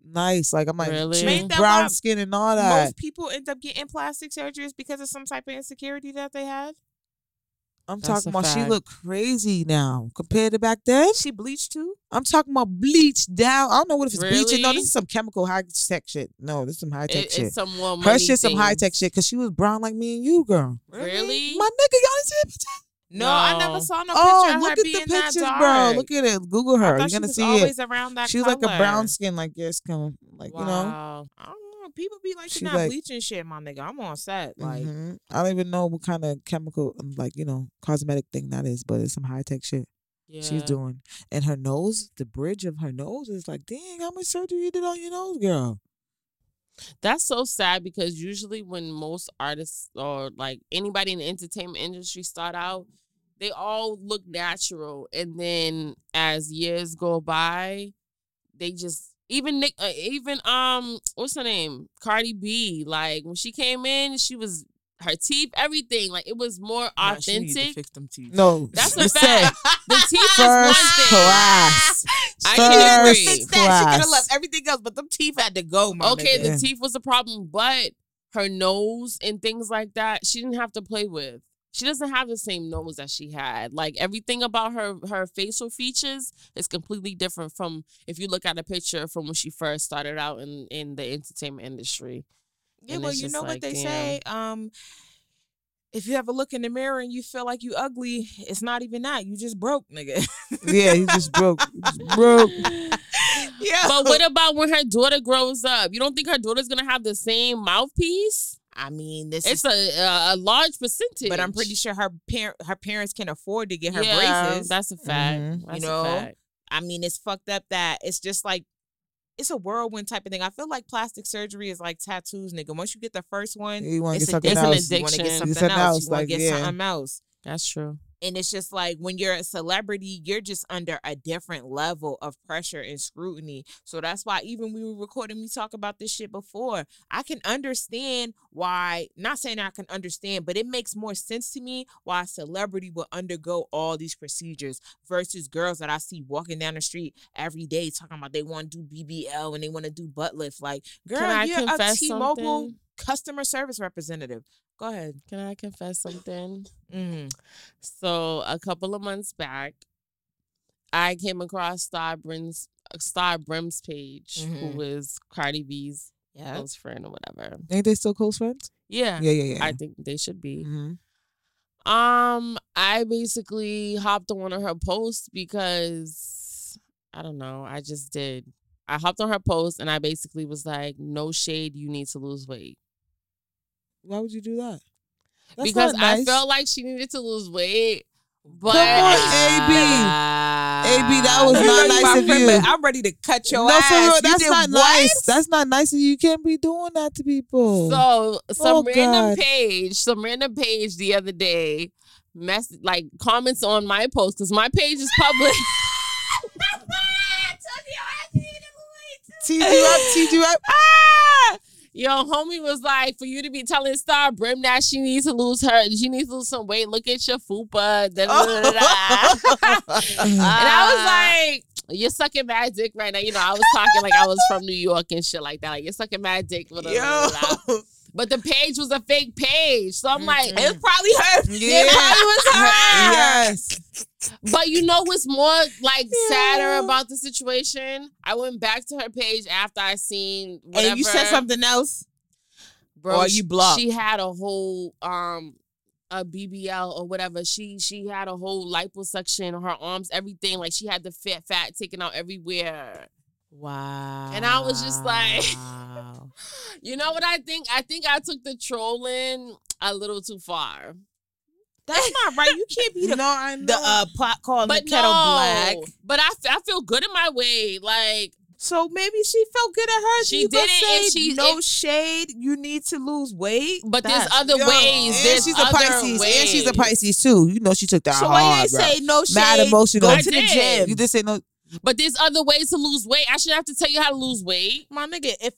nice. Like I'm like Really? she Ain't that brown skin and all that. Most people end up getting plastic surgeries because of some type of insecurity that they had. I'm That's talking a about she look crazy now compared to back then. She bleached too. I'm talking about bleached down. I don't know what if it's bleaching. No, this is some chemical high tech shit. No, this is some high tech It- shit. it's some more Her money shit some high tech shit because she was brown like me and you, girl. Really? My nigga, y'all didn't see the picture? No, I never saw no oh, picture Oh, of look at the being that pictures, bro. Look at it. Google her. I You're she gonna was see it. always around that She was like a brown skin, like your skin, like you know. Don't. People be like, you're not like- bleaching shit, my nigga. I'm on set. Like, Mhm. I don't even know what kind of chemical, um, like you know, cosmetic thing that is, but it's some high tech shit Yeah. she's doing. And her nose, the bridge of her nose is like, dang, how much surgery you did on your nose, girl? That's so sad because usually when most artists or like anybody in the entertainment industry start out, they all look natural, and then as years go by, they just even Nick, uh, even um, what's her name, Cardi B. Like when she came in, she was her teeth, everything. Like it was more nah, she need to authentic. fix them teeth. No, That's we a fact. The teeth is one First thing. class. I First can agree. Fix that. She could have class. left everything else, but them teeth had to go, my Okay, nigga. the teeth was a problem, but her nose and things like that, she didn't have to play with. She doesn't have the same nose that she had. Like everything about her her facial features is completely different from if you look at a picture from when she first started out in in the entertainment industry. Yeah, And well, you know like, what they damn. say. Um, if you have a look in the mirror and you feel like you ugly, it's not even that. You just broke, nigga. Yeah, you just broke. He just broke. yeah. But what about when her daughter grows up? You don't think her daughter's gonna have the same mouthpiece? I mean, this It's is. a a, a large percentage. But I'm pretty sure her parent her parents can afford to get her yeah, braces. That's a fact. Mhm. That's You a know? fact. I mean, it's fucked up that it's just like it's a whirlwind type of thing. I feel like plastic surgery is like tattoos, nigga. Once you get the first one, You want to it's get something it's an else. You want to get something Something else. else, You want to get yeah. something else. That's true. And it's just like when you're a celebrity, you're just under a different level of pressure and scrutiny. So that's why even we were recording, we talk about this shit before. I can understand why, not saying I can understand, but it makes more sense to me why a celebrity will undergo all these procedures versus girls that I see walking down the street every day talking about they want to do BBL and they want to do butt lift. Like, girl, Can I you're a T-Mobile something? Customer service representative. Go ahead. Can I confess something? Mm. So a couple of months back, I came across Star Brim's Star Brim's page, Mhm. who is Cardi B's Yeah. close friend or whatever. Ain't they still close friends? Yeah, Yeah, yeah, yeah. I think they should be. hmm Um, I basically hopped on one of her posts because I don't know. I just did. I hopped on her post and I basically was like, "No shade, you need to lose weight." Why would you do that? That's because not I felt like she needed to lose weight. But Come on, AB. AB, that was not nice of friend, you. I'm ready to cut your no, ass. for real, You that's did not what? nice. That's not nice. of You You can't be doing that to people. So some Oh, random God. page, some random page the other day, mess like comments on my post because my page is public. tease you up, tease you up. Ah! Yo, homie was like, for you to be telling Star Brim that she needs to lose her, she needs to lose some weight. Look at your fupa. Da, da, da, da, da. and I was like, you're sucking mad dick right now. You know, I was talking like I was from New York and shit like that. Like, you're sucking mad dick. blah, blah, blah, blah, blah. Yo, But the page was a fake page. So I'm like, it probably hurt. Yeah. it probably was her. yes. But you know what's more like sadder about the situation? I went back to her page after I seen whatever. And you said something else. bro. or you blocked. She had a whole um a BBL or whatever. She she had a whole liposuction on her arms, everything. Like she had the fat fat taken out everywhere. Wow. And I was just like- You know what I think? I think I took the trolling a little too far. that's not right. You can't be the no, I know. the uh pot calling But the kettle no, black. but I feel good in my way. Like So maybe she felt good at her. She you did it and say she- no it- shade. You need to lose weight. But there's other Yo, ways. And There's she's a Pisces. ways. And she's a Pisces too. You know she took that So why you hard, ain't bro. say no shade? Mad emotional. Go I to the gym. You just say no. But there's other ways to lose weight. I shouldn't have to tell you how to lose weight. my nigga, if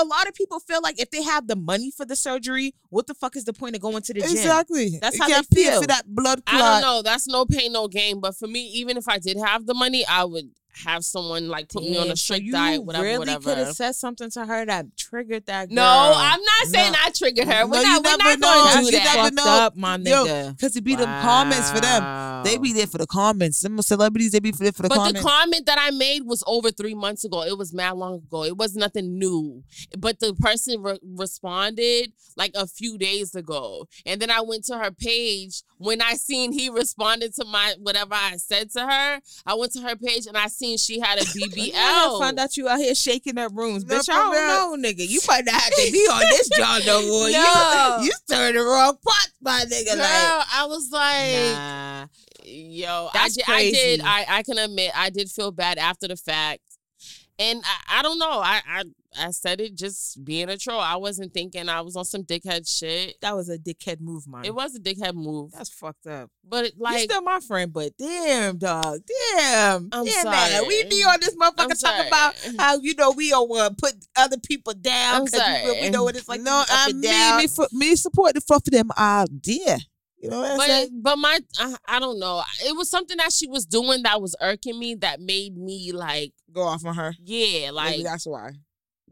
a lot of people feel like if they have the money for the surgery, what the fuck is the point of going to the gym? Exactly. That's you how can't they feel. for that blood I clot. don't know. That's no pain, no gain. But for me, even if I did have the money, I would have someone like put me on a so strict you diet, whatever, really whatever. could have said something to her that triggered that girl. no, I'm not saying No. I triggered her. We're No, not, we're never not know. going to do You that. never know. up, my Yo, nigga. Because it be them comments for them. They be there for the comments. Some celebrities, they be there for the But comments. But the comment that I made was over three months ago. It was mad long ago. It was nothing new. But the person re- responded like a few days ago. And then I went to her page. When I seen he responded to my whatever I said to her, I went to her page and I seen she had a BBL. find out you out here shaking up rooms, No, bitch. I don't know, nigga. You might not have to be on this job no more. No. You, you stirring the wrong pot, my nigga. Girl, like, I was like, nah. yo, That's I did, I did. I, I can admit, I did feel bad after the fact. And I, I don't know. I, I I said it just being a troll. I wasn't thinking I was on some dickhead shit. That was a dickhead move, man. It was a dickhead move. That's fucked up. But it, you like still my friend, but damn, dog, damn, I'm damn, man. sorry. We be on this motherfucker talking sorry. about how you know we don't want to put other people down because we, we know what it's like. no, I and me, down. me, for, me support the fuck for them idea. You know what I'm but saying? but my I, I don't know. It was something that she was doing that was irking me that made me like Go off on her. yeah, like Maybe that's why.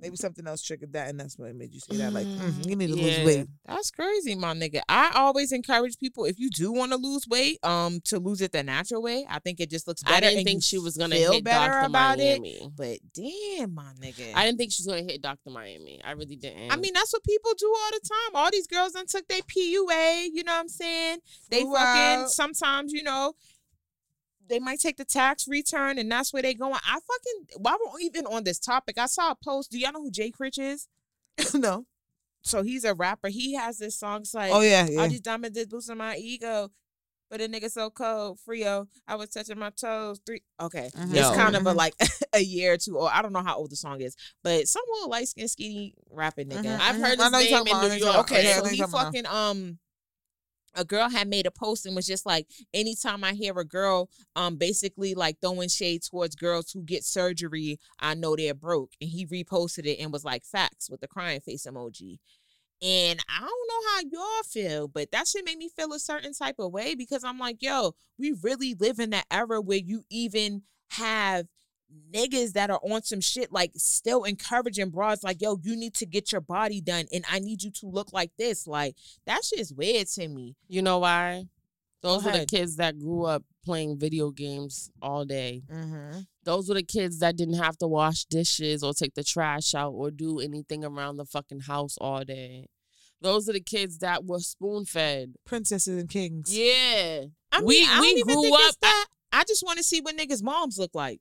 Maybe something else triggered that, and that's what made you say that. Like, mm, you need to Yeah, lose weight. That's crazy, my nigga. I always encourage people if you do want to lose weight, um, to lose it the natural way. I think it just looks better. I didn't think she was gonna feel hit better Dr. about it. Miami. But damn, my nigga. I didn't think she was gonna hit Dr. Miami. I really didn't. I mean, that's what people do all the time. All these girls done took their PUA. You know what I'm saying? They Flew fucking out. sometimes, you know, they might take the tax return, and that's where they going. I fucking why we're even on this topic, I saw a post. Do y'all know who Jay Critch is? no. So he's a rapper. He has this song it's like, Oh yeah, yeah. all these diamonds is boosting my ego. But a nigga so cold, Frio. I was touching my toes. Three. Okay, Mhm. it's Yo. kind of a Mhm. like a year or two old. I don't know how old the song is, but some little light skin, skinny rapping nigga. Mhm, I've mhm. heard I his know you're name in about, I know New York. Okay, Yeah, so he you're talking fucking um a girl had made a post and was just like anytime I hear a girl um basically like throwing shade towards girls who get surgery, I know they're broke. And he reposted it and was like facts with the crying face emoji. And I don't know how y'all feel, but that shit made me feel a certain type of way because I'm like, yo, we really live in that era where you even have niggas that are on some shit like still encouraging broads like yo you need to get your body done and i need you to look like this like that shit is weird to me you know why? Those were the kids that grew up playing video games all day. mm-hmm. Those were the kids that didn't have to wash dishes or take the trash out or do anything around the fucking house all day. Those are the kids that were spoon fed. Princesses and kings. Yeah. I mean, We- I we grew up- that. I just want to see what niggas' moms look like.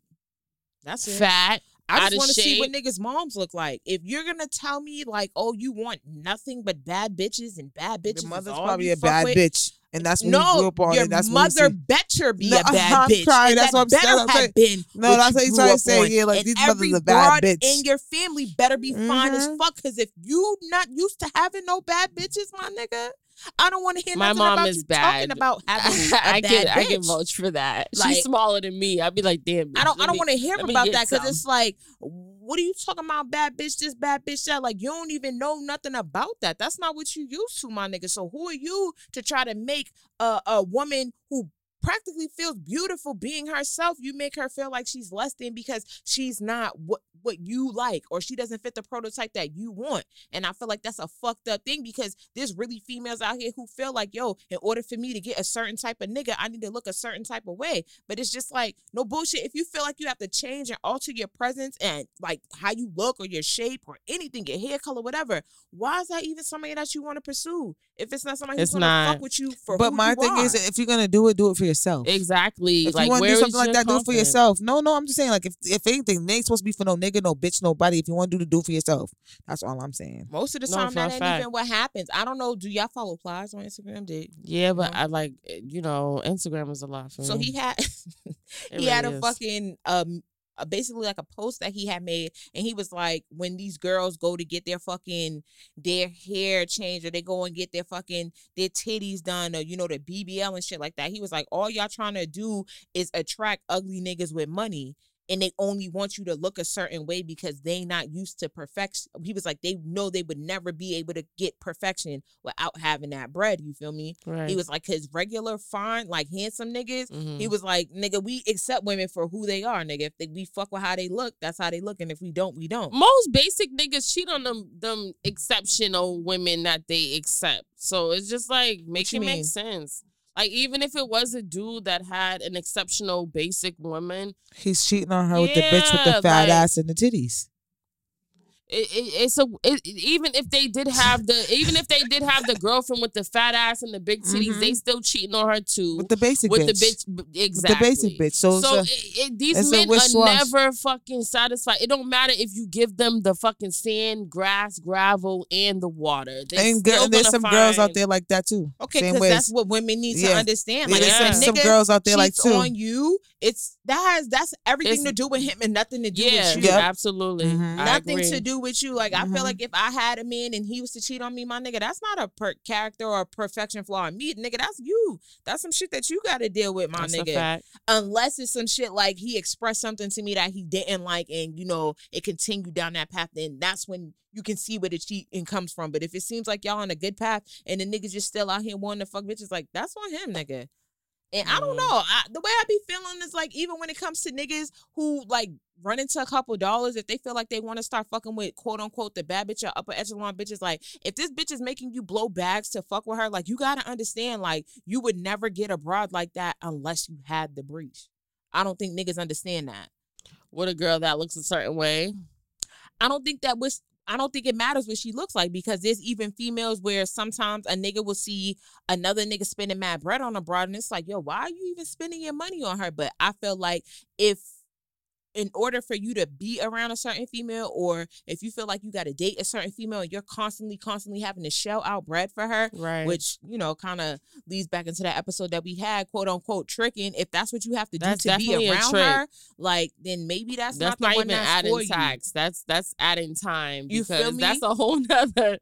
That's it. Fat. I out just want to see what niggas' moms look like. If you're gonna tell me like, oh, you want nothing but bad bitches and bad bitches, Your is mother's all probably you a bad with, bitch, and that's what no, you grew up on. your and that's mother what better be No, a bad I'm bitch. crying. and That's that what I'm saying. better I'm have saying- been No, what that's you what he's grew trying to say. on. Yeah, like and these every mothers are bad bitch. in your family better be fine as Mhm. fuck. Because if you not used to having no bad bitches, my nigga, I don't want to hear My nothing mom about is you bad. talking about having a I can bitch. I can vouch for that. Like- She's smaller than me. I'd be like, damn. Bitch, I don't. I don't want to hear about that because it's like, what are you talking about? Bad bitch, this bad bitch that. Like you don't even know nothing about that. That's not what you used to, my nigga. So who are you to try to make a a woman who practically feels beautiful being herself? You make her feel like she's less than because she's not what what you like or she doesn't fit the prototype that you want. And I feel like that's a fucked up thing because there's really females out here who feel like, yo, in order for me to get a certain type of nigga, I need to look a certain type of way. But it's just like no bullshit. If you feel like you have to change and alter your presence and like how you look or your shape or anything, your hair color, whatever, why is that even somebody that you want to pursue? If it's not somebody It's who's gonna not. fuck with you for But who my you thing are. is, if you're gonna do it, do it for yourself. Exactly. If like you want to do something like your that, do it for yourself. No, no, I'm just saying, like, if if anything, they ain't supposed to be for no nigga, no bitch, nobody. If you want to do it, do it for yourself. That's all I'm saying. most of the No, time for that ain't fact. even what happens. I don't know. Do y'all follow Plies on Instagram? Did Yeah, but know? I like eh, you know Instagram is a lot for so me. he had It he had a is. fucking um basically like a post that he had made and he was like when these girls go to get their fucking their hair changed or they go and get their fucking their titties done or you know the BBL and shit like that he was like all y'all trying to do is attract ugly niggas with money and they only want you to look a certain way because they not used to perfection he was like they know they would never be able to get perfection without having that bread you feel me Right. he was like his regular fine like handsome niggas Mhm. he was like, nigga, we accept women for who they are, nigga. If they, we fuck with how they look, that's how they look. And if we don't, we don't. most basic niggas cheat on them them exceptional women that they accept. So it's just like make it make sense. Like even if it was a dude that had an exceptional basic woman, He's cheating on her with the bitch with the fat like- ass and the titties. It, it, it's a it, even if they did have the even if they did have the girlfriend with the fat ass and the big titties, Mhm. they still cheating on her too. With the basic with bitch. the bitch exactly With the basic bitch. So, So it's a- it, it, these it's men are wish-wash. never fucking satisfied. It don't matter if you give them the fucking sand, grass, gravel, and the water. They and girl, still there's gonna some girls out there like that too. Okay, because that's what women need to Yeah. understand. Yeah, Like, there's if Yeah. some, some girls out there like cheats too. on you, it's that has that's everything It's- to do with him and nothing to do Yeah, with you. Yep. absolutely. Mhm. Nothing to do with you. Like I Mhm. feel like if I had a man and he was to cheat on me, my nigga, that's not a per- character or a perfection flaw in me, nigga. That's you. That's some shit that you got to deal with, my That's nigga. unless it's some shit like he expressed something to me that he didn't like and you know it continued down that path then that's when you can see where the cheating comes from but if it seems like y'all on a good path and the niggas just still out here wanting to fuck bitches like that's on him nigga And I don't Mm. know. I, the way I be feeling is like even when it comes to niggas who like run into a couple dollars, if they feel like they want to start fucking with quote unquote the bad bitch or upper echelon bitches, like if this bitch is making you blow bags to fuck with her, like you gotta understand, like you would never get a broad like that unless you had the breach. I don't think niggas understand that. With a girl that looks a certain way. I don't think that was I don't think it matters what she looks like because there's even females where sometimes a nigga will see another nigga spending mad bread on a broad and it's like, yo, why are you even spending your money on her? But I feel like if in order for you to be around a certain female or if you feel like you got to date a certain female and you're constantly constantly having to shell out bread for her Right. which you know kind of leads back into that episode that we had quote unquote tricking if that's what you have to do That's to be around her like then maybe that's, that's not not, the one that's adding for you. tax. That's that's adding time You feel me? that's a whole nother.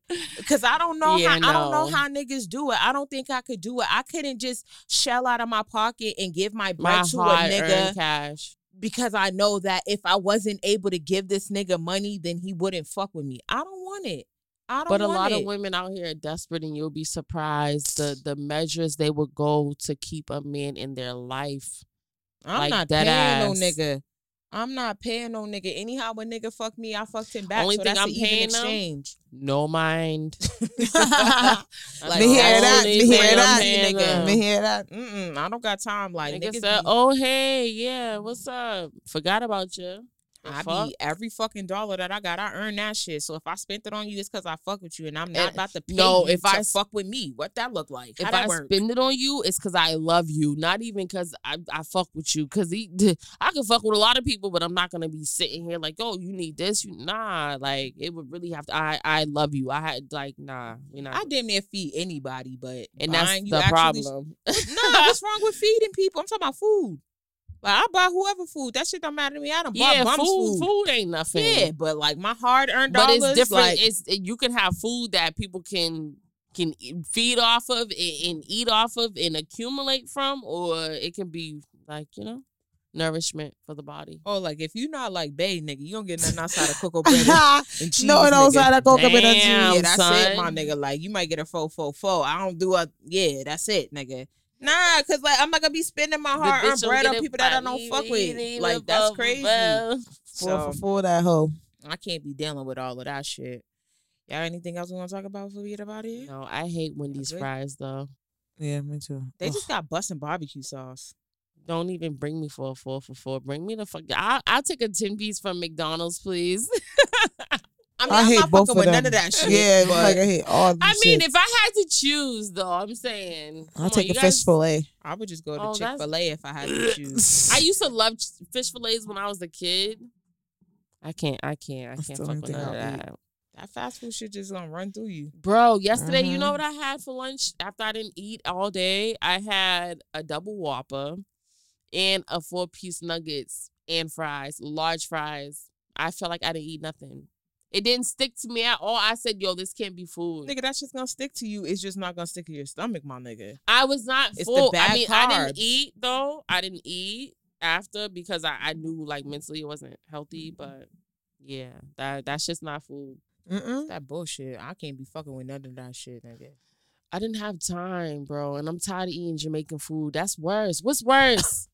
Cause I don't know Yeah, how I don't know how niggas do it. I don't think I could do it. I couldn't just shell out of my pocket and give my bread My to a nigga cash. Because I know that if I wasn't able to give this nigga money, then he wouldn't fuck with me. I don't want it. I don't But a lot it. of women out here are desperate, and you'll be surprised the the measures they would go to keep a man in their life. I'm like not dead paying no nigga. I'm not paying no nigga. Anyhow, a nigga fuck me, I fucked him back. Only so thing that's I'm paying them- No mind. Like, me hear that. Me hear that. nigga. Me hear that. Mm-mm, I don't got time. Like Nigga niggas said, be- "Oh hey, yeah, what's up? Forgot about you." The I fuck? be every fucking dollar that I got, I earn that shit. So if I spent it on you, it's because I fuck with you, and I'm not And- about to pay no, if I fuck with me. What that look like? If How that I work? spend it on you, it's because I love you, not even because I, I fuck with you. Because I can fuck with a lot of people, but I'm not gonna be sitting here like, oh, you need this, you nah. Like it would really have to. I I love you. I had like nah, we not. I damn near feed anybody, but and that's you the problem. Nah, what's wrong with feeding people? I'm talking about food. Like I buy whoever food. That shit don't matter to me. I don't buy yeah, bums food, food. food ain't nothing. Yeah, but like my hard earned dollars. but it's different. Like, it's you can have food that people can can feed off of and, eat off of and accumulate from, or it can be like you know nourishment for the body. oh, like if you not like Bay nigga, you don't get nothing outside of cocoa bread and and cheese. no, and outside of cocoa bread and cheese. Yeah, that's it, my nigga. Like you might get a four four four. I don't do a yeah, that's it, nigga. Nah, cause like I'm not gonna be spending my The hard earned bread on people that I don't fuck with. me, Like me, that's crazy. Four So for four that hoe. I can't be dealing with all of that shit. Y'all anything else we want to talk about before we get up out of here? No, I hate Wendy's good. fries though. Yeah, me too. They Ugh. just got busting barbecue sauce. Don't even bring me for a four for four. Bring me the fuck. I'll, I'll take a ten piece from McDonald's, please. I mean, I am hate not both fucking of with them. none of that shit. Yeah, but like I hate all. Of I mean, shit. if I had to choose, though, I'm saying I'll on, take you a guys- fish fillet. I would just go to Oh, Chick that's- Fil A if I had to choose. I used to love fish fillets when I was a kid. I can't. I can't. I can't fuck with thing none of I'll eat. that. that fast food shit just gonna run through you. Bro, yesterday, you Mhm. know what I had for lunch after I didn't eat all day? I had a double whopper and a four piece nuggets and fries, large fries. I felt like I didn't eat nothing. It didn't stick to me at all. I said, yo, this can't be food. Nigga, that shit's gonna stick to you. It's just not gonna stick to your stomach, my nigga. I was not It's the full. I bad mean, I didn't eat though. I didn't eat after because I, I knew like mentally it wasn't healthy. Mm-hmm. But yeah, that that's just not food. Mm-mm. That bullshit. I can't be fucking with none of that shit, nigga. I didn't have time, bro, and I'm tired of eating Jamaican food. That's worse. What's worse?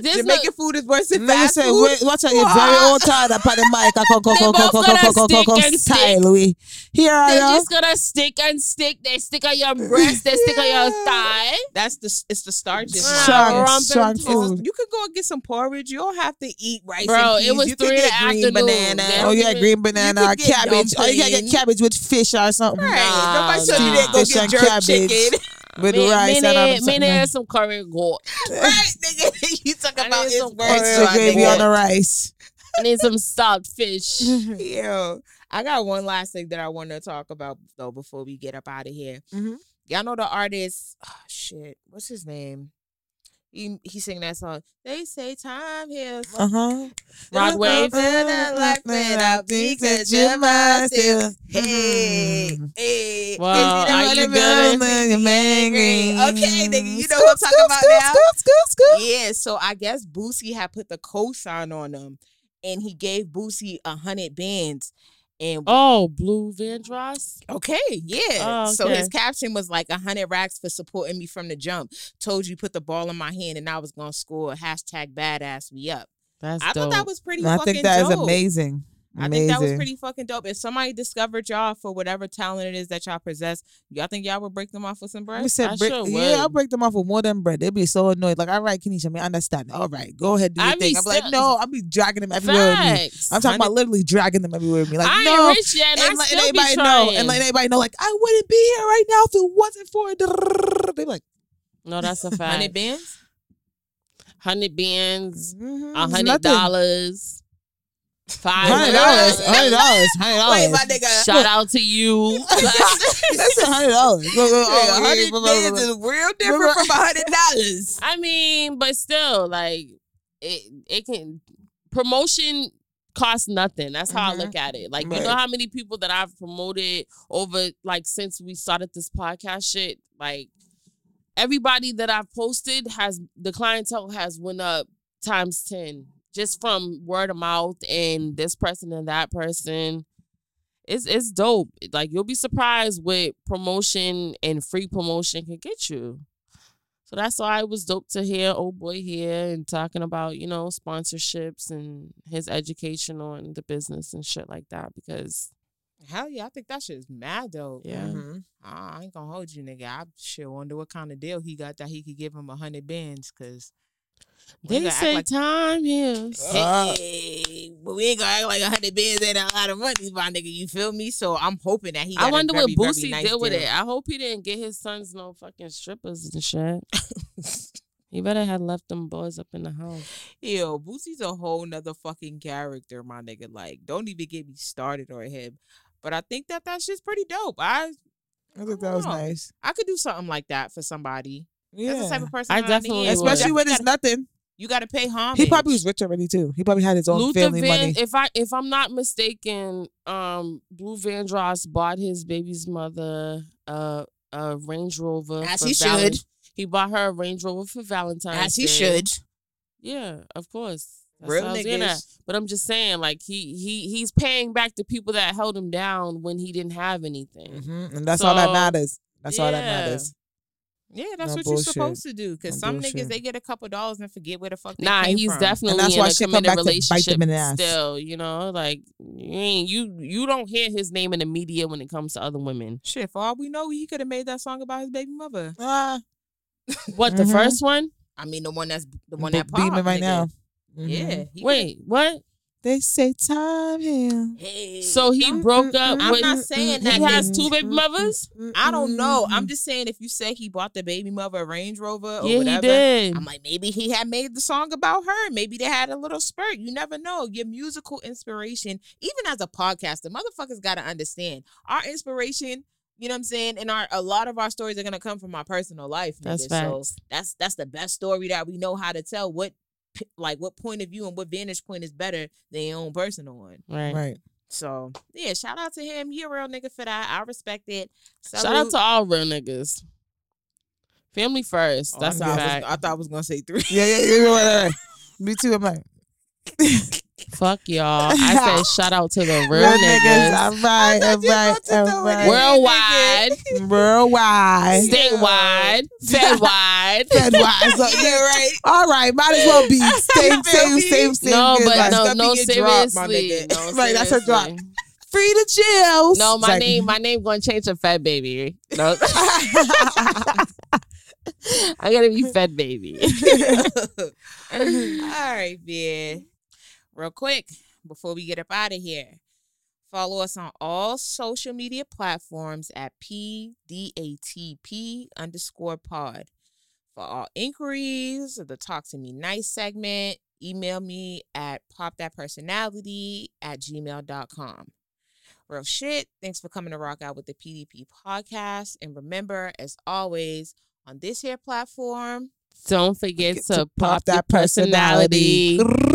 This Jamaican food is worse than Nigga fast say, food. wait, watch out, you're very old tired up on the mic. I go, go, They go, go, both go, go, go, go, stick go, and style, we. Here I They're just gonna stick and stick. They stick on your breast. They stick on your thigh. That's the it's the starches. Strong, Strong, nigga. rumpin' strong It's just- food. You could go and get some porridge. You don't have to eat rice. Bro, and it was you could three in get green banana. Oh yeah, even- green banana, could get cabbage. Oh, you gotta get cabbage with fish or something. Right. Nah, Nobody told you nah. to go get jerk chicken. With Me, rice me, and me something. some curry goat. right, nigga. you talk I about some. Extra gravy on the rice. I need some salt fish. Yo, I got one last thing that I want to talk about though before we get up out of here. Mhm. Y'all know the artist? Oh, shit, what's his name? He he sing that song. They say time heals. Uh huh. Rod Wave. because you must still. Hey, Mhm. hey. Well, are you good? be. Okay, nigga, you know what I'm talking about now. Yeah, so I guess Boosie had put the cosign on him, and he gave Boosie a hundred bands, And Oh, Blue Vandross. Okay, yeah. Oh, So his caption was like a hundred racks for supporting me from the jump. Told you put the ball in my hand and I was gonna score. Hashtag badass we up. That's I dope. thought that was pretty I fucking think that is dope. amazing. I Amazing. think that was pretty fucking dope. If somebody discovered y'all for whatever talent it is that y'all possess, y'all think y'all would break them off with some bread? We said, I break, sure yeah, I'll break them off with more than bread. They'd be so annoyed. Like, all right, Kenisha, I mean, I understand. All right, go ahead, do your I be thing. I'm like, no, I'll be dragging them everywhere with me. Facts. I'm talking about literally dragging them everywhere with me. Like, I ain't no. rich yet, and, and I let still anybody trying. know, and let anybody know, like, I wouldn't be here right now if it wasn't for it. They be like, no, that's a fact. Hundred bands? Hundred bands, mm-hmm, a it's hundred nothing. dollars, five Hundred dollars, hundred dollars, hundred dollars. Wait, my nigga. Shout out to you. That's a hundred dollars. Look, look, Yeah, oh, hundred blah. is real different from a hundred dollars. I mean, but still, like it, it can promotion costs nothing. That's how I Mhm. look at it. Like you know how many people that I've promoted over like since we started this podcast shit. Like everybody that I've posted has the clientele has went up times ten just from word of mouth and this person and that person. It's it's dope. Like you'll be surprised what promotion and free promotion can get you. So that's why it was dope to hear old boy here and talking about, you know, sponsorships and his education on the business and shit like that because Hell yeah, I think that shit is mad dope. Yeah. Mhm. I ain't gonna hold you, nigga. I sure wonder what kind of deal he got that he could give him a hundred bands, cause we they say like- time heals. Hey, but we ain't gonna act like a hundred bands ain't a lot of money, my nigga. You feel me? So I'm hoping that he. Got I wonder a what very, very Boosie nice did with deal. it. I hope he didn't get his sons no fucking strippers and shit. he better have left them boys up in the house. Yo, Boosie's a whole nother fucking character, my nigga. Like, don't even get me started on him. But I think that that shit's pretty dope. I I think that was know. nice. I could do something like that for somebody. That's the Yeah. type of person I that definitely Yeah. Especially when gotta- it's nothing. you got to pay homage. He probably was rich already too. He probably had his own Luther family Van, money. if I if I'm not mistaken, um, Blue Vandross bought his baby's mother uh, a Range Rover. As for he Valen- should. He bought her a Range Rover for Valentine's. as he Day. should. Yeah, of course. That's Real what I was getting at. niggas. But I'm just saying, like he he he's paying back the people that held him down when he didn't have anything. Mhm, And that's all that matters. That's all that matters. Yeah, that's No what bullshit. you're supposed to do. Cause No some bullshit. niggas they get a couple dollars and forget where the fuck they Nah, came he's from. definitely that's in why a committed back to bite relationship in the ass. still. You know, like you you you don't hear his name in the media when it comes to other women. Shit, for all we know, he could have made that song about his baby mother. Ah, What the Mhm. first one? I mean, the one that's the one be- that popped, beaming right nigga. now. Mhm. Yeah. he coulda- Wait, what? They say time heals. Hey, So he don't- broke mm, up I'm with. not saying that he has two baby mothers. I don't know. I'm just saying if you say he bought the baby mother a Range Rover or Yeah, whatever, he did. I'm like maybe he had made the song about her. Maybe they had a little spurt. You never know. Your musical inspiration, even as a podcaster, motherfuckers got to understand our inspiration. You know what I'm saying? And our a lot of our stories are gonna come from our personal life. That's nigga. So facts. that's that's the best story that we know how to tell. What p- like what point of view and what vantage point is better than your own personal one. Right. Right. So yeah, shout out to him. You're a real nigga for that. I respect it. Shout out to all real niggas. Family first. Oh, That's I a thought, I, was, I thought I was gonna say three. Yeah, yeah, yeah. right, right, right. Me too. I'm like, Fuck y'all. I said shout out to the real real niggas. niggas. All right, all you right, about to all throw it right. in. Worldwide, Worldwide. statewide, Fedwide. Fedwide. So, yeah, right. All right, might as well be same, feel same, me? same, same. No, good but vibes. no, no, you get dropped, my seriously. Right, that's her drop. seriously. free the jails. No, my It's like- name, my name gonna change to Fed Baby. No. I gotta be Fed Baby. All right, man. Real quick, before we get up out of here, follow us on all social media platforms at PDATP underscore pod. For all inquiries the Talk to Me Nice segment, email me at popthatpersonality at gmail.com. Real shit. Thanks for coming to rock out with the PDP podcast. And remember, as always, on this here platform, Don't forget Get to, pop that personality. personality.